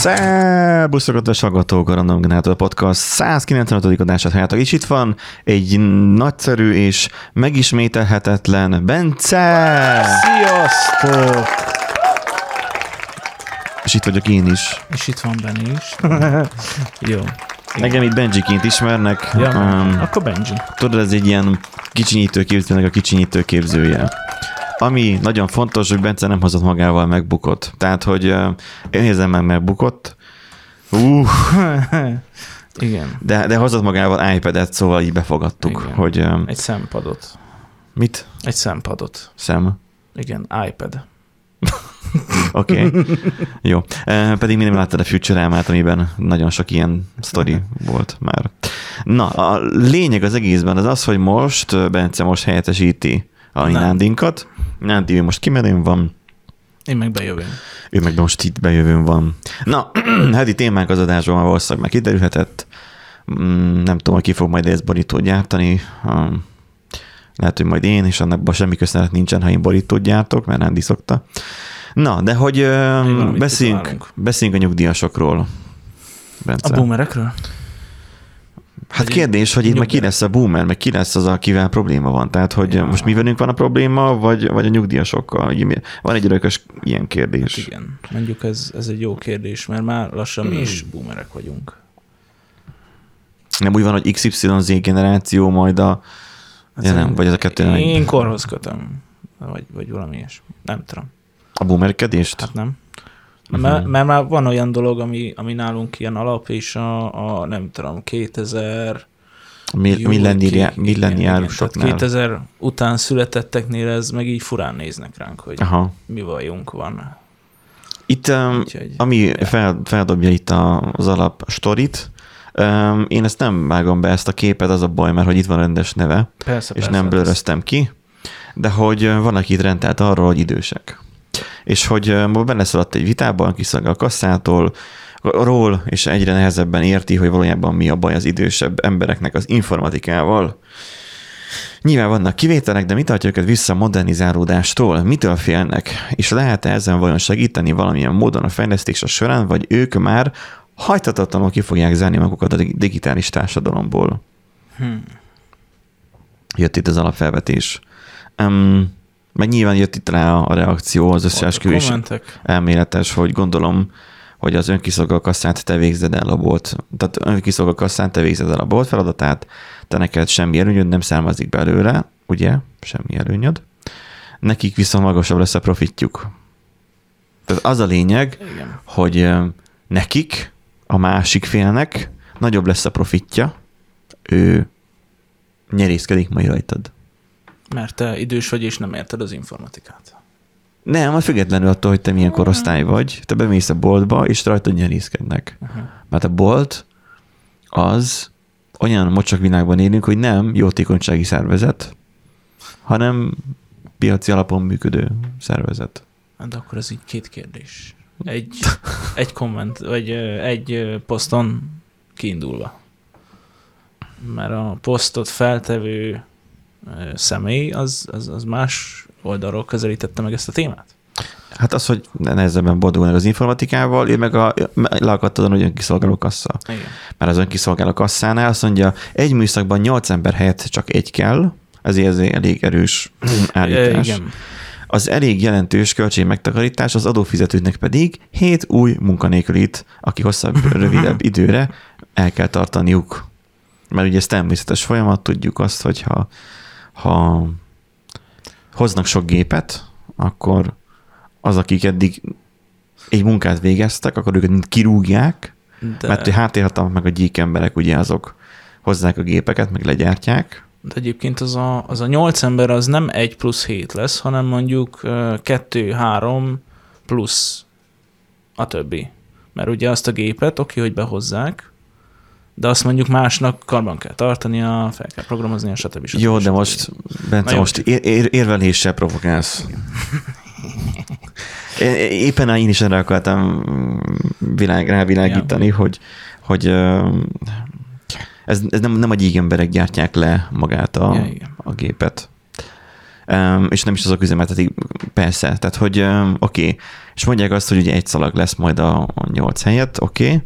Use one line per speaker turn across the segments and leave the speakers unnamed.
Szerbuszok, kedves hallgatók, a Random Generator Podcast 195. adását halljátok, és itt van egy nagyszerű és megismételhetetlen Bence!
Sziasztok!
És itt vagyok én is.
És itt van Benni is. Jó.
Engem itt Benjiként ismernek.
Ja,
Um,
akkor Benji.
tudod, ez egy ilyen kicsinyítő képzőnek a kicsinyítő képzője. Ami nagyon fontos, hogy Bence nem hozott magával megbukott. Tehát, hogy én érzem meg megbukott, uh,
Igen.
de, de hozott magával iPad-et, szóval így befogadtuk,
Igen.
hogy
Egy szempadot.
mit?
Egy szempadot.
Szem.
Igen, iPad.
Oké. Okay. Jó. E, pedig mi nem láttad a Futurama-t, amiben nagyon sok ilyen sztori volt már. Na, a lényeg az egészben az az, hogy most Bence most helyettesíti a
Nem.
Nándinkat. Nándi ő most kimerőn van,
Én meg bejövünk.
ő meg most itt bejövőn van. Na, heti témánk az adásban már valószínűleg már kiderülhetett. Mm, Nem tudom, hogy ki fog majd ezt borítót gyártani. Lehet, hogy majd én, és annak semmi köszönet nincsen, ha én borítót gyártok, mert Nándi szokta. Na, de hogy beszéljünk, beszéljünk a nyugdíjasokról.
A
Bence.
boomerekről?
Hát kérdés, hogy itt meg ki lesz a boomer, meg ki lesz az, akivel probléma van. Tehát, hogy
Ja.
most mi velünk van a probléma, vagy, vagy a nyugdíjasokkal? Van egy örökös ilyen kérdés.
Hát igen. Mondjuk ez, ez egy jó kérdés, mert már lassan mi is boomerek vagyunk.
Nem úgy van, hogy XYZ generáció majd a... Ja, nem, vagy ez a kettő
Én
egy-
korhoz kötöm. Vagy, vagy valami ilyesmi. Nem tudom.
A boomerkedést?
Hát nem.
Mhm.
Mert, mert már van olyan dolog, ami, ami nálunk ilyen alap, és a, a nem tudom, 2000
A mi-
Jó,
millenniá-
ki- igen,
Millenniárusoknál.
igen, tehát 2000 után születetteknél ez meg így furán néznek ránk, hogy
Aha.
mi bajunk van.
Itt, um,
Úgyhogy,
ami
ja.
fel, feldobja itt az alap storit, um, én ezt nem vágom be, ezt a képet, az a baj, mert hogy itt van rendes neve,
Persze,
és
persze,
nem blöröztem ki, de hogy van, aki itt rendelt arról, hogy idősek. És hogy ö, ma beleszaladt egy vitában, kiszolgál a kasszától, ról, és egyre nehezebben érti, hogy valójában mi a baj az idősebb embereknek az informatikával. Nyilván vannak kivételek, de mi tartja őket vissza a modernizálódástól? Mitől félnek? És lehet-e ezen vajon segíteni valamilyen módon a fejlesztés során, vagy ők már hajtatatlanul ki fogják zárni magukat a dig- digitális társadalomból?
Hmm.
jött itt az alapfelvetés. Um, meg nyilván jött itt rá a reakció, az összeesküvés elméletes, hogy gondolom, hogy az önkiszolgáló kasszát te végzed el a bolt. Tehát önkiszolgáló kasszán te végzed el a bolt feladatát, te neked semmi előnyöd nem származik belőle, ugye? Semmi előnyöd. Nekik viszont magasabb lesz a profitjuk. Tehát az a lényeg,
Igen.
hogy nekik, a másik félnek nagyobb lesz a profitja, ő nyerészkedik majd rajtad.
Mert te idős vagy, és nem érted az informatikát.
Nem, az függetlenül attól, hogy te milyen korosztály vagy, te bemész a boltba, és rajtad nyerészkednek.
Uh-huh.
Mert a bolt az olyan mocsak világban élünk, hogy nem jótékonysági szervezet, hanem piaci alapon működő szervezet.
De akkor ez így két kérdés. Egy, egy komment, vagy egy poszton kiindulva. Mert a posztot feltevő személy, az, az, az más oldalról közelítette meg ezt a témát.
Hát az, hogy nehezebben boldogulnak az informatikával, ő meg a, leakadt azon, hogy önkiszolgáló kassa.
Igen.
Mert az önkiszolgáló kasszánál azt mondja, egy műszakban nyolc ember helyett csak egy kell, ezért ez elég erős állítás.
Igen.
Az elég jelentős költség megtakarítás az adófizetőknek pedig hét új munkanélkülit, aki hosszabb, rövidebb időre el kell tartaniuk. Mert ugye ez természetes folyamat, tudjuk azt, hogy ha, hoznak sok gépet, akkor az, akik eddig egy munkát végeztek, akkor őket mind kirúgják,
De,
mert a háttérhatalmak meg a gyík emberek ugye azok hozzák a gépeket, meg legyártják.
de egyébként az a, az a nyolc ember az nem egy plusz hét lesz, hanem mondjuk ö, kettő, három plusz a többi. Mert ugye azt a gépet, oké, hogy behozzák, de azt mondjuk másnak karban kell tartania, fel kell programoznia, stb. stb.
Jó, de most, Bence, most ér- ér- érveléssel provokálsz. Éppen én is erre akartam világ, rávilágítani,
Ja.
hogy, hogy ez, ez nem, nem a emberek gyártják le magát a,
Ja, igen.
a gépet. um, és nem is azok üzemeltetik, persze, tehát hogy um, oké, okay. és mondják azt, hogy ugye egy szalag lesz majd a, a nyolc helyett, oké, okay.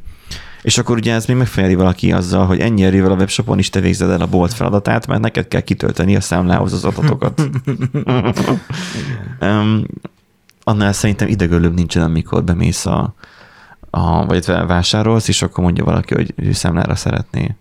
És akkor ugye ez még megfejeli valaki azzal, hogy ennyi erővel a webshopon is te végzed el a bolt feladatát, mert neked kell kitölteni a számlához az adatokat. um, annál szerintem idegölőbb nincsen, amikor bemész a, a, vagy vásárolsz, és akkor mondja valaki, hogy ő számlára szeretné.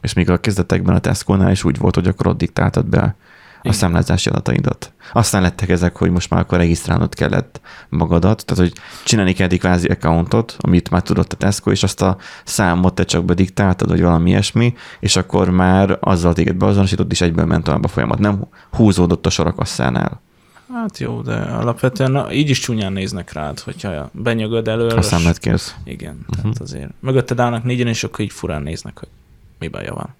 És még a kezdetekben a Tesco-nál is úgy volt, hogy akkor ott diktáltad be a számlázási adataidat. Aztán lettek ezek, hogy most már akkor regisztrálnod kellett magadat, tehát hogy csinálni kell egy kvázi accountot, amit már tudott a Tesco, és azt a számot te csak bediktáltad, vagy valami ilyesmi, és akkor már azzal téged beazonosított, és egyből ment tovább a folyamat. Nem húzódott a sor a kasszánál.
Hát jó, de alapvetően na, így is csúnyán néznek rád, hogyha benyögöd elől.
A számlát kérsz.
Igen, uh-huh. tehát azért. Mögötted állnak négyen, és akkor így furán néznek, hogy mi baja van.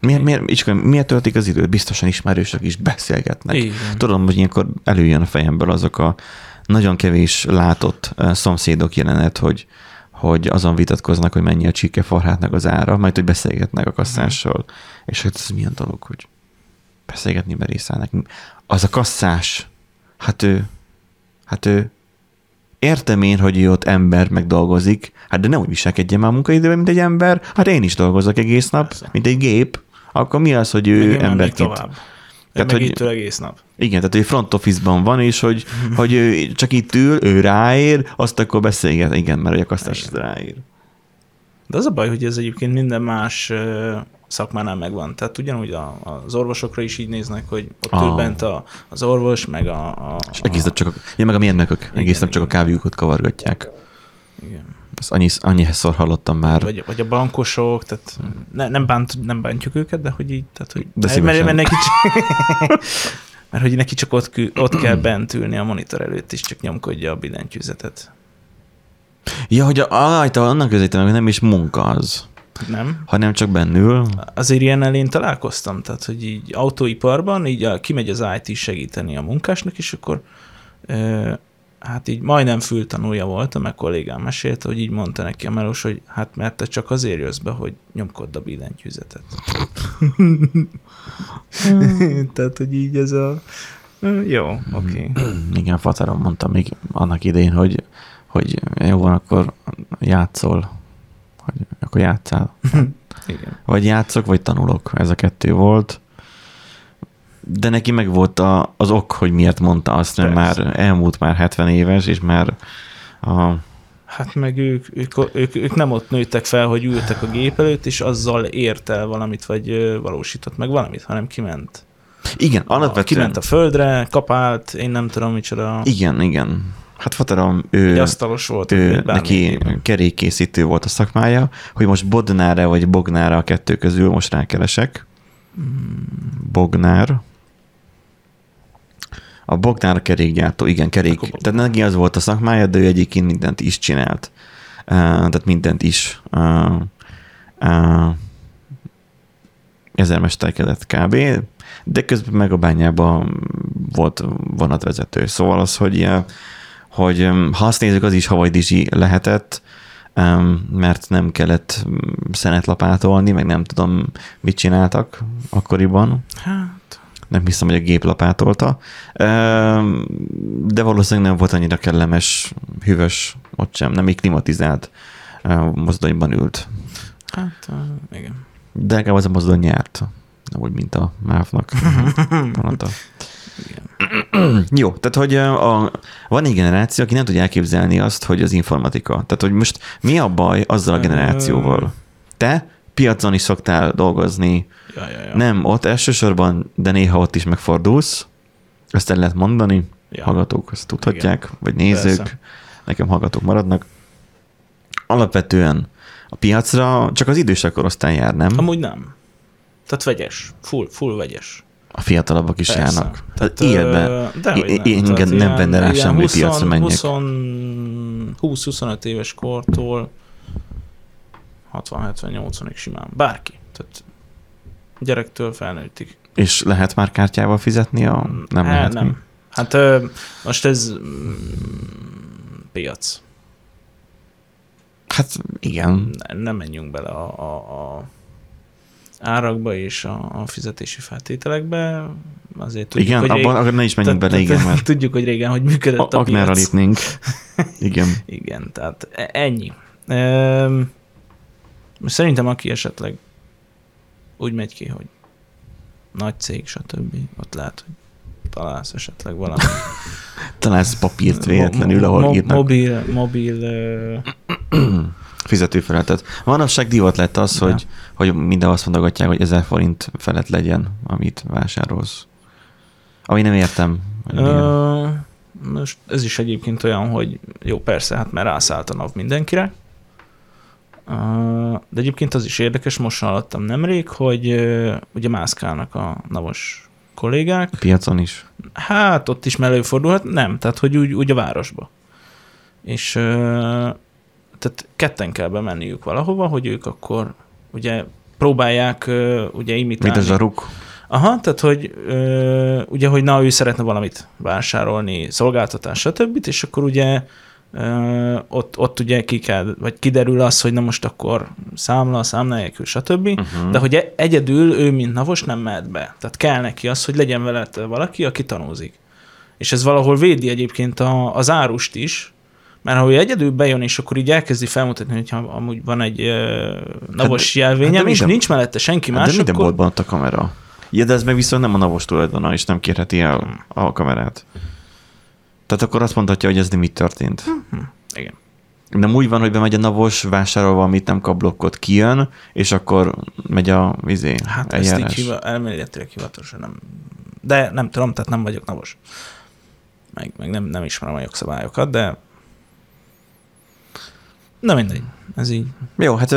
Miért, miért, Icska, miért töltik az időt? Biztosan ismerősök is beszélgetnek.
Igen.
Tudom, hogy ilyenkor előjön a fejemből azok a nagyon kevés látott szomszédok jelenet, hogy, hogy azon vitatkoznak, hogy mennyi a csíke farhátnak az ára, majd hogy beszélgetnek a kasszással. És hogy ez milyen dolog, hogy beszélgetni merészállnak. Az a kasszás, hát ő, hát ő, értem én, hogy ő ott ember megdolgozik, hát de ne úgy viselkedjen már a munkaidőben, mint egy ember, hát én is dolgozok egész nap, Persze. mint egy gép, akkor mi az, hogy ő emberként...
Tehát, hogy, itt egész nap.
Igen, tehát hogy front office-ban van, és hogy, hogy ő csak itt ül, ő ráér, azt akkor beszélget. Igen, mert a kasztás ráér.
De az a baj, hogy ez egyébként minden más szakmánál megvan. Tehát ugyanúgy a, az orvosokra is így néznek, hogy ott ah. ül bent a, az orvos, meg a... a
és egész nap csak a, ja, meg a mérnökök, egész nap csak a kávéjukat kavargatják.
Igen.
Ezt annyi, annyihesszor hallottam már.
Vagy, vagy a bankosok, tehát ne, nem, bánt, nem bántjuk őket, de hogy így, tehát hogy...
De
mert, mert, neki csak, mert hogy neki csak ott, ott kell bent ülni a monitor előtt, és csak nyomkodja a billentyűzetet.
Ja, hogy a, a, annak közé nem is munka az.
Nem.
Hanem csak bennül.
Azért ilyen én találkoztam, tehát hogy így autóiparban így a, kimegy az IT segíteni a munkásnak, és akkor hát így majdnem fültanúja volt, meg kollégám mesélte, hogy így mondta neki a melós, hogy hát mert te csak azért jössz be, hogy nyomkodd a billentyűzetet. Tehát, hogy így ez a... Jó, oké. Okay.
Igen, Fatarom mondta még annak idején, hogy, hogy jó van, akkor játszol, hogy akkor játszál.
Igen.
Vagy játszok, vagy tanulok. Ez a kettő volt de neki meg volt a, az ok, hogy miért mondta azt, mert Persze. már elmúlt már 70 éves, és már a...
Hát meg ők, ők, ők, ők nem ott nőttek fel, hogy ültek a gép előtt, és azzal ért el valamit, vagy valósított meg valamit, hanem kiment.
Igen, alapvetően.
Kiment a földre, kapált, én nem tudom micsoda.
Igen, igen. Hát Fataram, ő,
Egy asztalos volt.
Ő, neki kerékkészítő volt a szakmája, hogy most Bodnára vagy Bognára a kettő közül most rákeresek. Hmm. Bognár. A Bogdán kerékgyártó, igen, kerék. Akkor tehát neki az volt a szakmája, de ő egyébként mindent is csinált. Uh, tehát mindent is. Uh, uh, ezermesterkedett kb. De közben meg a bányában volt vonatvezető. Szóval az, hogy, hogy ha azt nézzük, az is Hawaii Dizsi lehetett, mert nem kellett szenetlapátolni, meg nem tudom, mit csináltak akkoriban.
Hát,
nem hiszem, hogy a gép lapátolta, de valószínűleg nem volt annyira kellemes, hűvös, ott sem, nem így klimatizált mozdonyban ült.
Hát, igen.
De legalább az a mozdony nyert, nem úgy, mint a MÁV-nak. Jó, tehát hogy a, van egy generáció, aki nem tudja elképzelni azt, hogy az informatika. Tehát, hogy most mi a baj azzal a generációval? Te piacon is szoktál dolgozni,
Ja, ja, ja.
Nem, ott elsősorban, de néha ott is megfordulsz. Ezt el lehet mondani. Ja. Hallgatók ezt tudhatják, Igen. vagy nézők. Persze. Nekem hallgatók maradnak. Alapvetően a piacra csak az idősek korosztály jár, nem?
Amúgy nem. Tehát vegyes. Full, full vegyes.
A fiatalabbak is Persze. járnak. Tehát életben. De én nem, nem venne rá semmi piacra menjek.
20-25 éves kortól 60-70-80-ig simán. Bárki. Tehát Gyerektől felnőttig.
És lehet már kártyával fizetni? A... Nem
hát,
lehet
nem. Mi? Hát ö, most ez mm, piac.
Hát igen.
Nem, nem menjünk bele a, a, a árakba és a, a fizetési feltételekbe. Azért tudjuk,
Igen,
hogy
abban
rég-
ne is menjünk bele, igen, mert
Tudjuk, hogy régen, hogy működött a,
a-
piac.
lépnénk. Igen.
Igen, tehát e- ennyi. Ehm, Szerintem aki esetleg úgy megy ki, hogy nagy cég, stb. Ott lehet, hogy találsz esetleg valami.
Találsz papírt véletlenül, ahol
mo-
írnak
Mobil, mobil ö,
fizetőfelületet. Manapság divat lett az,
De.
hogy, hogy minden azt mondogatják, hogy 1000 forint felett legyen, amit vásárolsz. Ami nem értem.
Ö, most ez is egyébként olyan, hogy jó, persze, hát mert rászállt a nap mindenkire. De egyébként az is érdekes, most hallottam nemrég, hogy ugye mászkálnak a navos kollégák.
A piacon is.
Hát ott is előfordulhat, nem, tehát hogy úgy, úgy a városba. És tehát ketten kell bemenniük valahova, hogy ők akkor ugye próbálják ugye imitálni.
Mint a zsaruk.
Aha, tehát hogy ugye, hogy na, ő szeretne valamit vásárolni, szolgáltatás, stb. És akkor ugye ott, ott ugye ki kell, vagy kiderül az, hogy na most akkor számla, számla nélkül, stb.
Uh-huh.
De hogy e- egyedül ő, mint navos, nem mehet be. Tehát kell neki az, hogy legyen veled valaki, aki tanúzik. És ez valahol védi egyébként a, az árust is, mert ha ő egyedül bejön, és akkor így elkezdi felmutatni, hogy ha amúgy van egy uh, navos
de-
jelvényem,
hát
és
minden-
nincs mellette senki
Hát
más,
de minden
akkor...
boltban ott a kamera. Ja, de ez meg viszont nem a navos tulajdona, és nem kérheti el a kamerát. Tehát akkor azt mondhatja, hogy ez nem így történt.
Igen.
Nem úgy van, hogy bemegy a navos, vásárol valamit, nem kap blokkot, kijön, és akkor megy a izé,
Hát ezt így
eljárás.
hiva, elméletileg hivatalosan nem. De nem tudom, tehát nem vagyok navos. Meg, meg nem, nem ismerem a jogszabályokat, de Na mindegy, ez így.
Jó, hát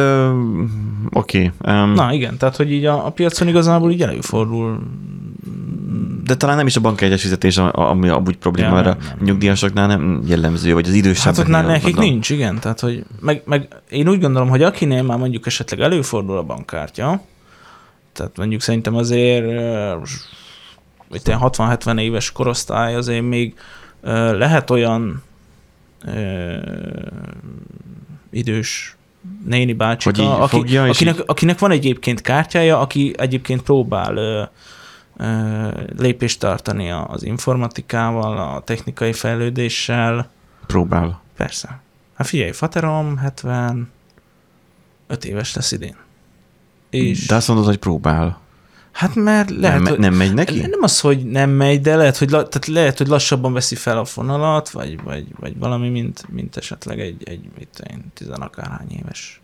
oké. Um,
Na igen, tehát hogy így a, a piacon igazából így előfordul.
De talán nem is a bankjegyes fizetés, ami amúgy probléma,
Ja,
mert a
nem.
nyugdíjasoknál nem jellemző, vagy az idősebbeknél.
Hát ott nekik
mondom.
nincs, igen. Tehát, hogy meg, meg én úgy gondolom, hogy akinél már mondjuk esetleg előfordul a bankkártya, tehát mondjuk szerintem azért ilyen 60-70 éves korosztály azért még lehet olyan ö, idős néni bácsika, aki, akinek, akinek van egyébként kártyája, aki egyébként próbál ö, lépést tartani az informatikával, a technikai fejlődéssel,
Próbál.
Persze. Hát figyelj, Faterom 75 éves lesz idén. És
De azt mondod, hogy próbál.
hát mert lehet,
nem,
hogy,
nem megy neki?
nem az, hogy nem megy, de lehet, hogy, la, tehát lehet, hogy lassabban veszi fel a fonalat, vagy, vagy, vagy valami, mint, mint esetleg egy, egy mit én, tizenakárhány éves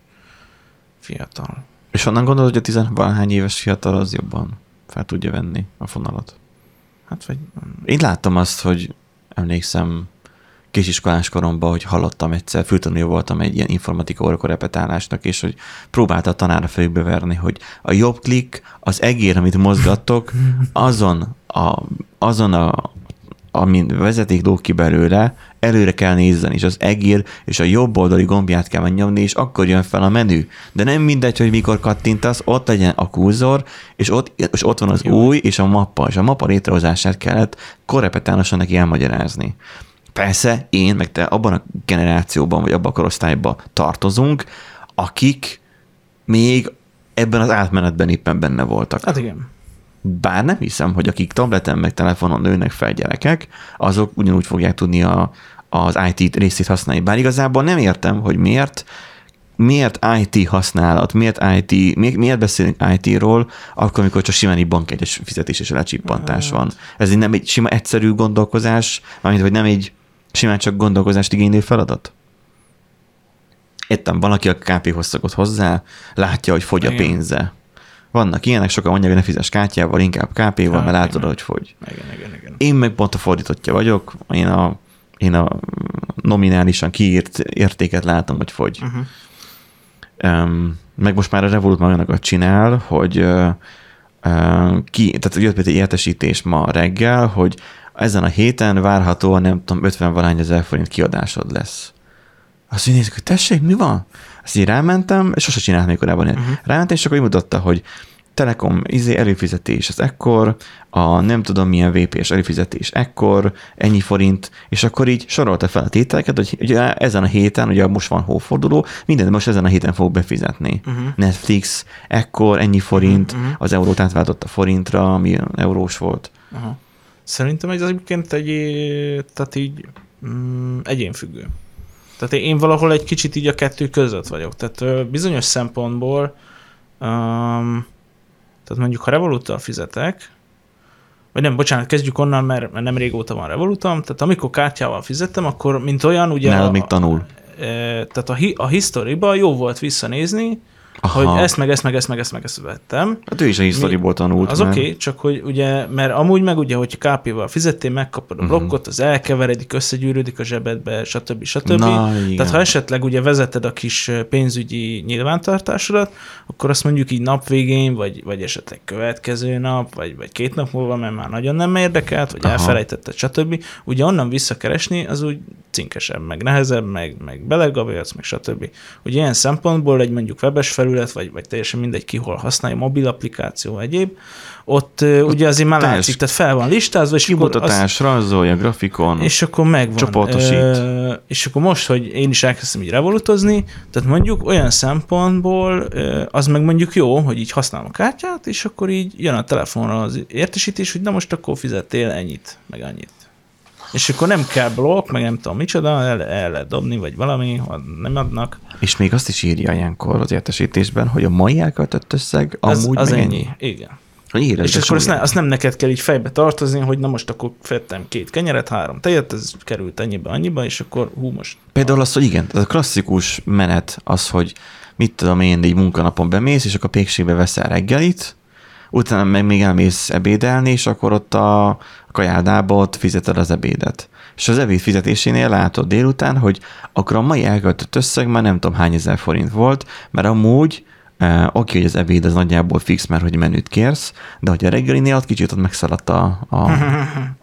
fiatal.
És onnan gondolod, hogy a tizenvalahány éves fiatal az jobban fel tudja venni a fonalat?
Hát vagy
Én láttam azt, hogy emlékszem kisiskolás koromban, hogy hallottam egyszer, fültanulja voltam egy ilyen informatika orrokor repetálásnak, és hogy próbálta a tanár a fejükbe verni, hogy a jobb klik, az egér, amit mozgattok, azon a, azon a amin vezeték lóg ki belőle, előre kell nézni, és az egér és a jobb oldali gombját kell megnyomni, és akkor jön fel a menü. De nem mindegy, hogy mikor kattintasz, ott legyen a kurzor, és ott, és ott van az
Jó.
új és a mappa, és a mappa létrehozását kellett korrepetánosan neki elmagyarázni. Persze én, meg te abban a generációban, vagy abban a korosztályban tartozunk, akik még ebben az átmenetben éppen benne voltak.
Hát igen.
Bár nem hiszem, hogy akik tableten meg telefonon nőnek fel gyerekek, azok ugyanúgy fogják tudni a, az IT részét használni. Bár igazából nem értem, hogy miért miért IT használat, miért IT, miért, miért beszélünk IT-ról, akkor, amikor csak simán egy bankegyes fizetés és lecsippantás van. Ez nem egy sima egyszerű gondolkozás, mármint, hogy nem egy simán csak gondolkozást igénylő feladat? Értem, valaki a KP-hoz szokott hozzá, látja, hogy fogy a pénze. Vannak ilyenek, sokan mondják, hogy ne fizes kártyával, inkább KP-val, mert látod, hogy fogy.
Igen, igen, igen.
Én meg pont a fordítottja vagyok, én a, én a nominálisan kiírt értéket látom, hogy fogy.
Uh-huh.
Um, meg most már a Revolut már olyanokat csinál, hogy uh, uh, ki, tehát jött például egy értesítés ma reggel, hogy ezen a héten várhatóan nem tudom, 50 valány ezer forint kiadásod lesz. Azt így nézzük, hogy tessék, mi van? Azt így rámentem, és sose csinált még korábban. Uh-huh. Rámentem, és akkor így mutatta, hogy Telekom izé előfizetés az ekkor, a nem tudom milyen VPS előfizetés ekkor, ennyi forint, és akkor így sorolta fel a tételeket, hogy ugye ezen a héten, ugye most van hóforduló, mindent most ezen a héten fog befizetni. Uh-huh. Netflix, ekkor ennyi forint, uh-huh. az eurót átváltott a forintra, ami eurós volt.
Aha. Szerintem ez egyébként egy, tehát így mm, egyénfüggő. Tehát én valahol egy kicsit így a kettő között vagyok. Tehát bizonyos szempontból, um, tehát mondjuk ha Revoluttal fizetek, vagy nem, bocsánat, kezdjük onnan, mert, mert nem régóta van Revolutom, tehát amikor kártyával fizettem, akkor mint olyan, ugye...
Nálad
a-
még tanul.
e, tehát a, a historyban jó volt visszanézni,
Aha.
hogy ezt meg ezt meg ezt meg ezt meg ezt vettem.
Hát ő is a hisztoriból tanult.
Az oké, okay, csak hogy ugye, mert amúgy meg ugye, hogy KP-val fizettél, megkapod a
Mhm.
blokkot, az elkeveredik, összegyűrődik a zsebedbe, stb. stb.
Na, igen.
Tehát ha esetleg ugye vezeted a kis pénzügyi nyilvántartásodat, akkor azt mondjuk így nap végén, vagy, vagy esetleg következő nap, vagy, vagy két nap múlva, mert már nagyon nem érdekelt, vagy
Aha.
elfelejtetted, stb. Ugye onnan visszakeresni, az úgy cinkesebb, meg nehezebb, meg, meg belegabélsz, meg stb. Ugye ilyen szempontból egy mondjuk webes felület, vagy, vagy teljesen mindegy ki hol használja, mobil applikáció, egyéb, ott, ott ugye azért már
teljes
látszik, tehát fel van listázva, és akkor az,
Kimutatás, rajzolja, grafikon.
és akkor megvan.
Csoportosít.
Ö, és akkor most, hogy én is elkezdtem így revolutozni, tehát mondjuk olyan szempontból az meg mondjuk jó, hogy így használom a kártyát, és akkor így jön a telefonra az értesítés, hogy na most akkor fizettél ennyit, meg annyit. És akkor nem kell blokk, meg nem tudom micsoda, el, el lehet dobni, vagy valami, ha nem adnak.
És még azt is írja ilyenkor az értesítésben, hogy a mai elköltött összeg
Az,
amúgy
az
meg
ennyi. Igen.
Hogy
És akkor azt, ne, azt nem neked kell így fejbe tartozni, hogy na most akkor fettem két kenyeret, három tejet, ez került ennyibe, annyiba, és akkor hú, most
Például az, hogy igen, ez a klasszikus menet az, hogy mit tudom én, így munkanapon bemész, és akkor pékségbe veszel reggelit, utána meg még elmész ebédelni, és akkor ott a kajádába ott fizeted az ebédet. És az ebéd fizetésénél látod délután, hogy akkor a mai elköltött összeg már nem tudom hány ezer forint volt, mert amúgy Uh, oké, hogy az ebéd az nagyjából fix, mert hogy menüt kérsz, de hogy a reggelinél ott kicsit ott megszaladt a, a,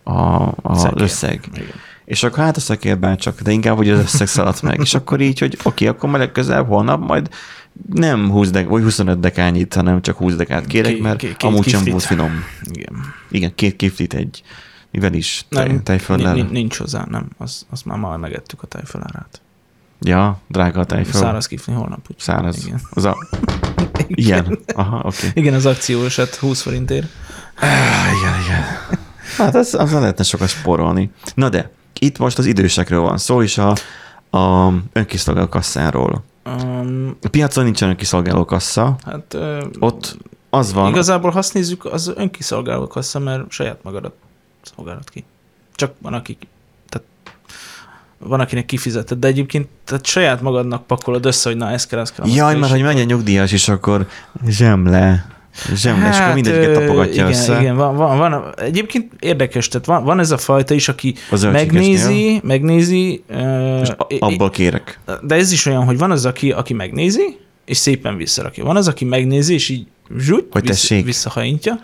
a, a
Szekér.
összeg.
Igen.
És akkor hát a szekérben csak, de inkább, hogy az összeg szaladt meg. És akkor így, hogy oké, akkor majd legközelebb holnap majd nem 20 dek, vagy 25 dekányit, hanem csak 20 dekát kérek, mert
két- két
amúgy sem
kiflit.
volt finom.
Igen.
Igen, két kiflit egy, mivel is,
Nem,
tejföllel.
nincs, nincs hozzá, nem. Az, azt már már megettük a tejfölárát.
Ja, drága a tejföl.
Száraz kifli holnap. Úgy.
Száraz.
Igen.
Az a, ilyen. Aha, oké.
Igen, az akciósat 20 forintért.
Ah, igen, igen. Hát az, az lehetne sokat spórolni. Na de, itt most az idősekről van szó, és a, a önkiszolgáló kasszáról.
Um,
A piacon nincsen önkiszolgáló kassa,
hát ö,
ott az van,
igazából, ha azt nézzük, az önkiszolgáló kassa, mert saját magadat szolgálod ki. Csak van, akik, tehát van, akinek kifizeted, de egyébként tehát saját magadnak pakolod össze, hogy na, ez kell, ez kell. az
Jaj, mert hogy menjen nyugdíjas, és akkor zsemle. Zsemle, és akkor mindegyiket
Hát, ö,
tapogatja
igen,
össze.
Igen, van, van, van, egyébként érdekes, tehát van, van ez a fajta is, aki
A zöldségesnél.
megnézi, megnézi,
És a- abból kérek.
de ez is olyan, hogy van az, aki, aki megnézi, és szépen visszarakja. Van az, aki megnézi, és így zsúgy,
Hogy
vissza, visszahajintja.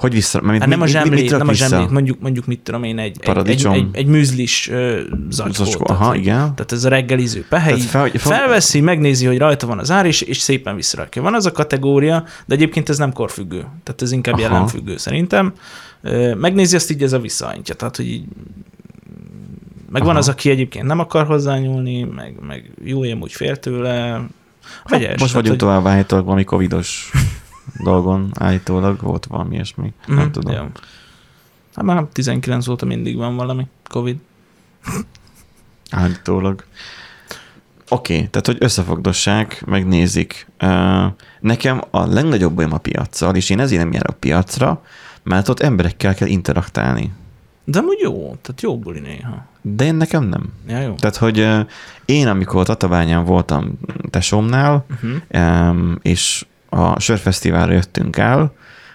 Hogy vissza? Mert
Hát nem a
mit, mit, mit,
nem a zsemlét, mondjuk, mondjuk mit tudom én, egy, egy, egy,
Paradicsom?
egy, egy műzlis ö, zacskó.
Zacskó,
tehát,
aha, igen.
Tehát ez a reggeliző pehely.
Fel- fel-
Felveszi, megnézi, hogy rajta van az ár, és, és szépen visszarakja. Van az a kategória, de egyébként ez nem korfüggő. Tehát ez inkább
Aha.
jelenfüggő szerintem. Megnézi azt így, ez a visszahajtja. Tehát, hogy így meg van
Aha.
az, aki egyébként nem akar hozzányúlni, meg, meg jó úgy fél tőle. Vegyes.
Most vagyunk
hogy-
tovább állítólag valami covidos dolgon, állítólag volt valami ilyesmi. Nem
Mhm,
tudom.
jó. Hát már 19 óta mindig van valami Covid.
Állítólag. Oké, okay, tehát hogy összefogdossák, megnézik. Nekem a legnagyobb bajom a piaccal, és én ezért nem járok piacra, mert ott emberekkel kell interaktálni.
De amúgy jó, tehát jó buli néha.
De én nekem nem.
Ja, jó.
Tehát, hogy én, amikor Tatabányán voltam tesómnál,
Uh-huh.
és a sörfesztiválra jöttünk el,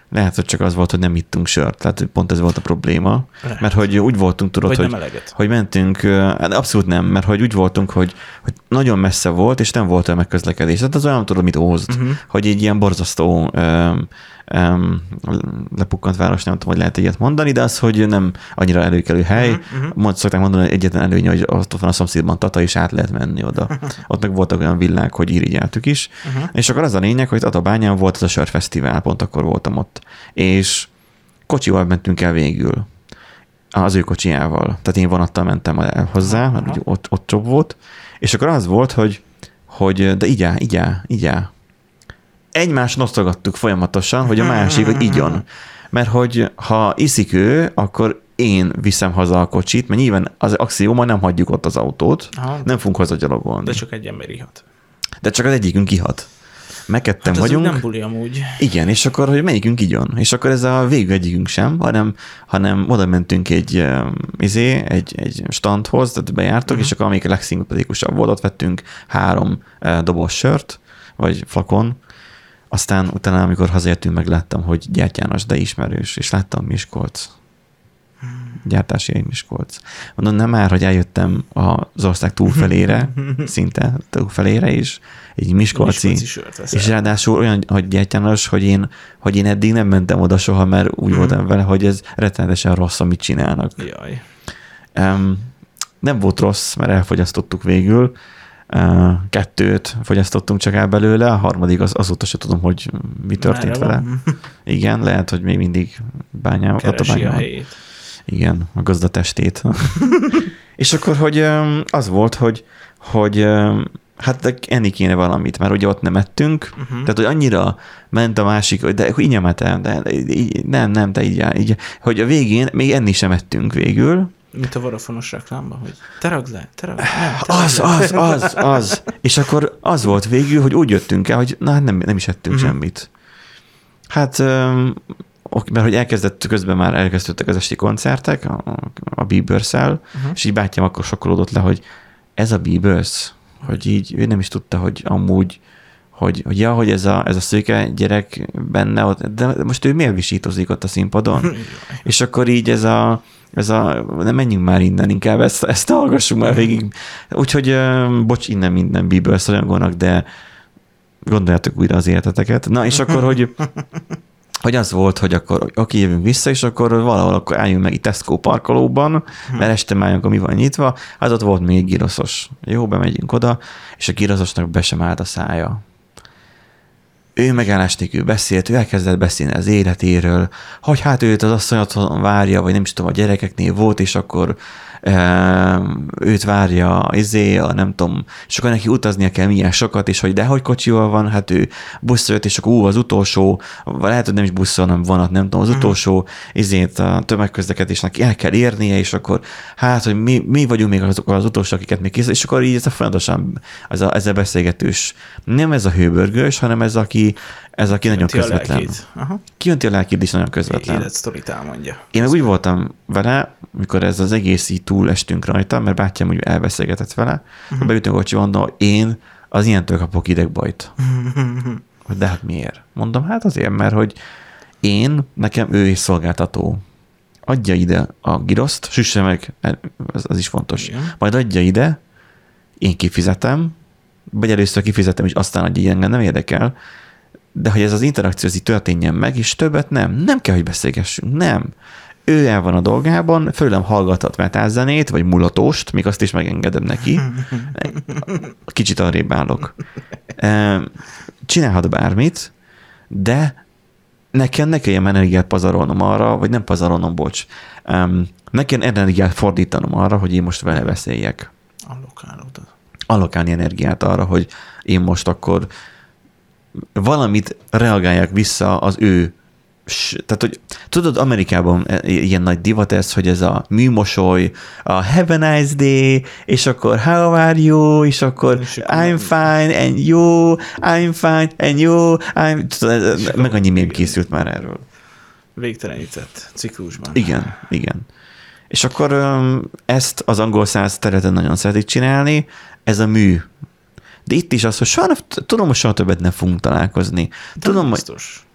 Lehet, hogy csak az volt, hogy nem ittunk sört. Tehát pont ez volt a probléma.
Lehet.
Mert hogy úgy voltunk, tudod,
Vagy
hogy,
nem eleget.
hogy mentünk, hát abszolút nem, mert hogy úgy voltunk, hogy, hogy nagyon messze volt, és nem volt olyan megközlekedés. Tehát az olyan, tudod, mint Ózd,
Mhm.
uh-huh. hogy egy ilyen borzasztó um, um, lepukkant város, nem tudom, hogy lehet ilyet mondani, de az, hogy nem annyira előkelő hely.
Mhm,
Uh-huh. Mond, szokták mondani, hogy egyetlen előnye, hogy ott van a szomszédban Tata, és át lehet menni oda. Ott meg voltak olyan villák, hogy irigyeltük is.
Uh-huh.
És akkor az a lényeg, hogy Tatabányán volt ez a sörfesztivál, pont akkor voltam ott. És kocsival mentünk el végül. Az ő kocsijával. Tehát én vonattal mentem el hozzá, mert ott, ott jobb volt. És akkor az volt, hogy, hogy de áll, így áll. Egymást nosztogattuk folyamatosan, hogy a másik, hogy igyon. Mert hogy ha iszik ő, akkor én viszem haza a kocsit, mert nyilván az axióma nem hagyjuk ott az autót,
Aha,
nem fogunk haza gyalogolni.
de csak egy ember ihat.
de csak az egyikünk kihat. Megketten
Hát
vagyunk.
nem buli amúgy.
Igen, és akkor, hogy melyikünk igyon. És akkor ez a végül egyikünk sem, hanem, hanem oda mentünk egy, um, izé, egy, egy standhoz, tehát bejártok,
Mhm.
uh-huh. és akkor amelyik a legszimpatikusabb volt, ott vettünk három uh, doboz sört, vagy flakon, aztán utána, amikor hazaértünk, megláttam, hogy gyertyános, de ismerős, és láttam Miskolc. Gyártási Miskolc. Mondom, nem már, hogy eljöttem az ország túlfelére, szinte túlfelére is, egy miskolci,
Miskolci
és ráadásul olyan, hogy gyertyános, hogy én, hogy én eddig nem mentem oda soha, mert úgy
Mhm.
voltam vele, hogy ez rettenetesen rossz, amit csinálnak.
Jaj.
Um, nem volt rossz, mert elfogyasztottuk végül. Kettőt fogyasztottunk csak el belőle, a harmadik az, azóta se tudom, hogy mi történt vele.
van?
Igen, lehet, hogy még mindig bányában. ott a
Keresi a helyét.
Igen, a gazdatestét. és akkor, hogy az volt, hogy, hogy hát enni kéne valamit, mert ugye ott nem ettünk,
Uh-huh.
tehát, hogy annyira ment a másik, hogy de így nem de, de így, nem, nem, de így, így, hogy a végén még enni sem ettünk végül.
Mint a vodafonos reklámban, hogy te ragd le, te ragd le, nem, te
Az,
le.
az, az, az. És akkor az volt végül, hogy úgy jöttünk el, hogy na, hát nem, nem is ettünk
Mhm.
uh-huh. semmit. Hát, ok, mert hogy elkezdett, közben már elkezdődtek az esti koncertek a, a Bieber-szel, uh-huh. és így bátyám akkor sokkolódott le, hogy ez a Biebers, hogy így ő nem is tudta, hogy amúgy, hogy, hogy ja, hogy ez a, ez a szőke gyerek benne ott, de most ő miért visítozik ott a színpadon? És akkor így ez a, ez a, nem menjünk már innen, inkább ezt, ezt hallgassunk már végig. Úgyhogy, bocs, innen minden Bieber rajongónak, de gondoljátok újra az életeteket. Na, és akkor, hogy, hogy az volt, hogy akkor oké, jövünk vissza, és akkor valahol akkor álljunk meg itt Tesco parkolóban, mert este már akkor mi van nyitva, hát ott volt még egy giroszos. Jó, bemegyünk oda, és a giroszosnak be sem állt a szája ő megállás nélkül beszélt, ő elkezdett beszélni az életéről, hogy hát őt az asszony otthon várja, vagy nem is tudom, a gyerekeknél volt, és akkor őt várja, izé, a nem tudom, és akkor neki utaznia kell milyen sokat, és hogy de hogy kocsival van, hát ő buszra jött, és akkor ú, az utolsó, vagy lehet, hogy nem is buszon, hanem vonat, nem tudom, az utolsó izét a tömegközlekedésnek el kell érnie, és akkor hát, hogy mi, mi vagyunk még azok az utolsók, akiket még készül, és akkor így ez a folyamatosan, ez a, ez a beszélgetős, nem ez a hőbörgős, hanem ez, aki, ez aki nagyon
Ti a
közvetlen.
Aha.
Kijönti a lelkét is nagyon közvetlen.
Életsztorit elmondja.
Én meg úgy voltam vele, mikor ez az egész így túl estünk rajta, mert bátyám úgy elbeszélgetett vele, uh-huh. beütünk a mondom, én az ilyentől kapok idegbajt. De hát miért? Mondom, hát azért, mert hogy én, nekem ő is szolgáltató. Adja ide a giroszt, süsse meg, az, az is fontos.
Igen.
Majd adja ide, én kifizetem, vagy először kifizetem, és aztán adja engem nem érdekel, de hogy ez az interakció ez így történjen meg, és többet nem. Nem kell, hogy beszélgessünk, nem. Ő el van a dolgában, főlem hallgathat metálzenét, vagy mulatóst, még azt is megengedem neki. Kicsit arrébb állok. Csinálhat bármit, de nekem ne kelljen energiát pazarolnom arra, vagy nem pazarolnom, bocs. Um, nekem energiát fordítanom arra, hogy én most vele beszéljek.
Allokálod.
Allokálni energiát arra, hogy én most akkor valamit reagáljak vissza az ő s- tehát, hogy tudod, Amerikában e- ilyen nagy divat ez, hogy ez a műmosoly, a have a nice day, és akkor how are you, és akkor
És
I'm fine, and you, I'm fine, and you, I'm... Tudod,
És akkor-
meg annyi mém készült már erről.
Végtelenített ciklusban.
Igen, igen. És akkor ezt az angol száz területen nagyon szeretik csinálni, ez a mű. De itt is az, hogy soha, tudom, hogy soha többet nem fogunk találkozni.
De
Tudom, hogy
biztos.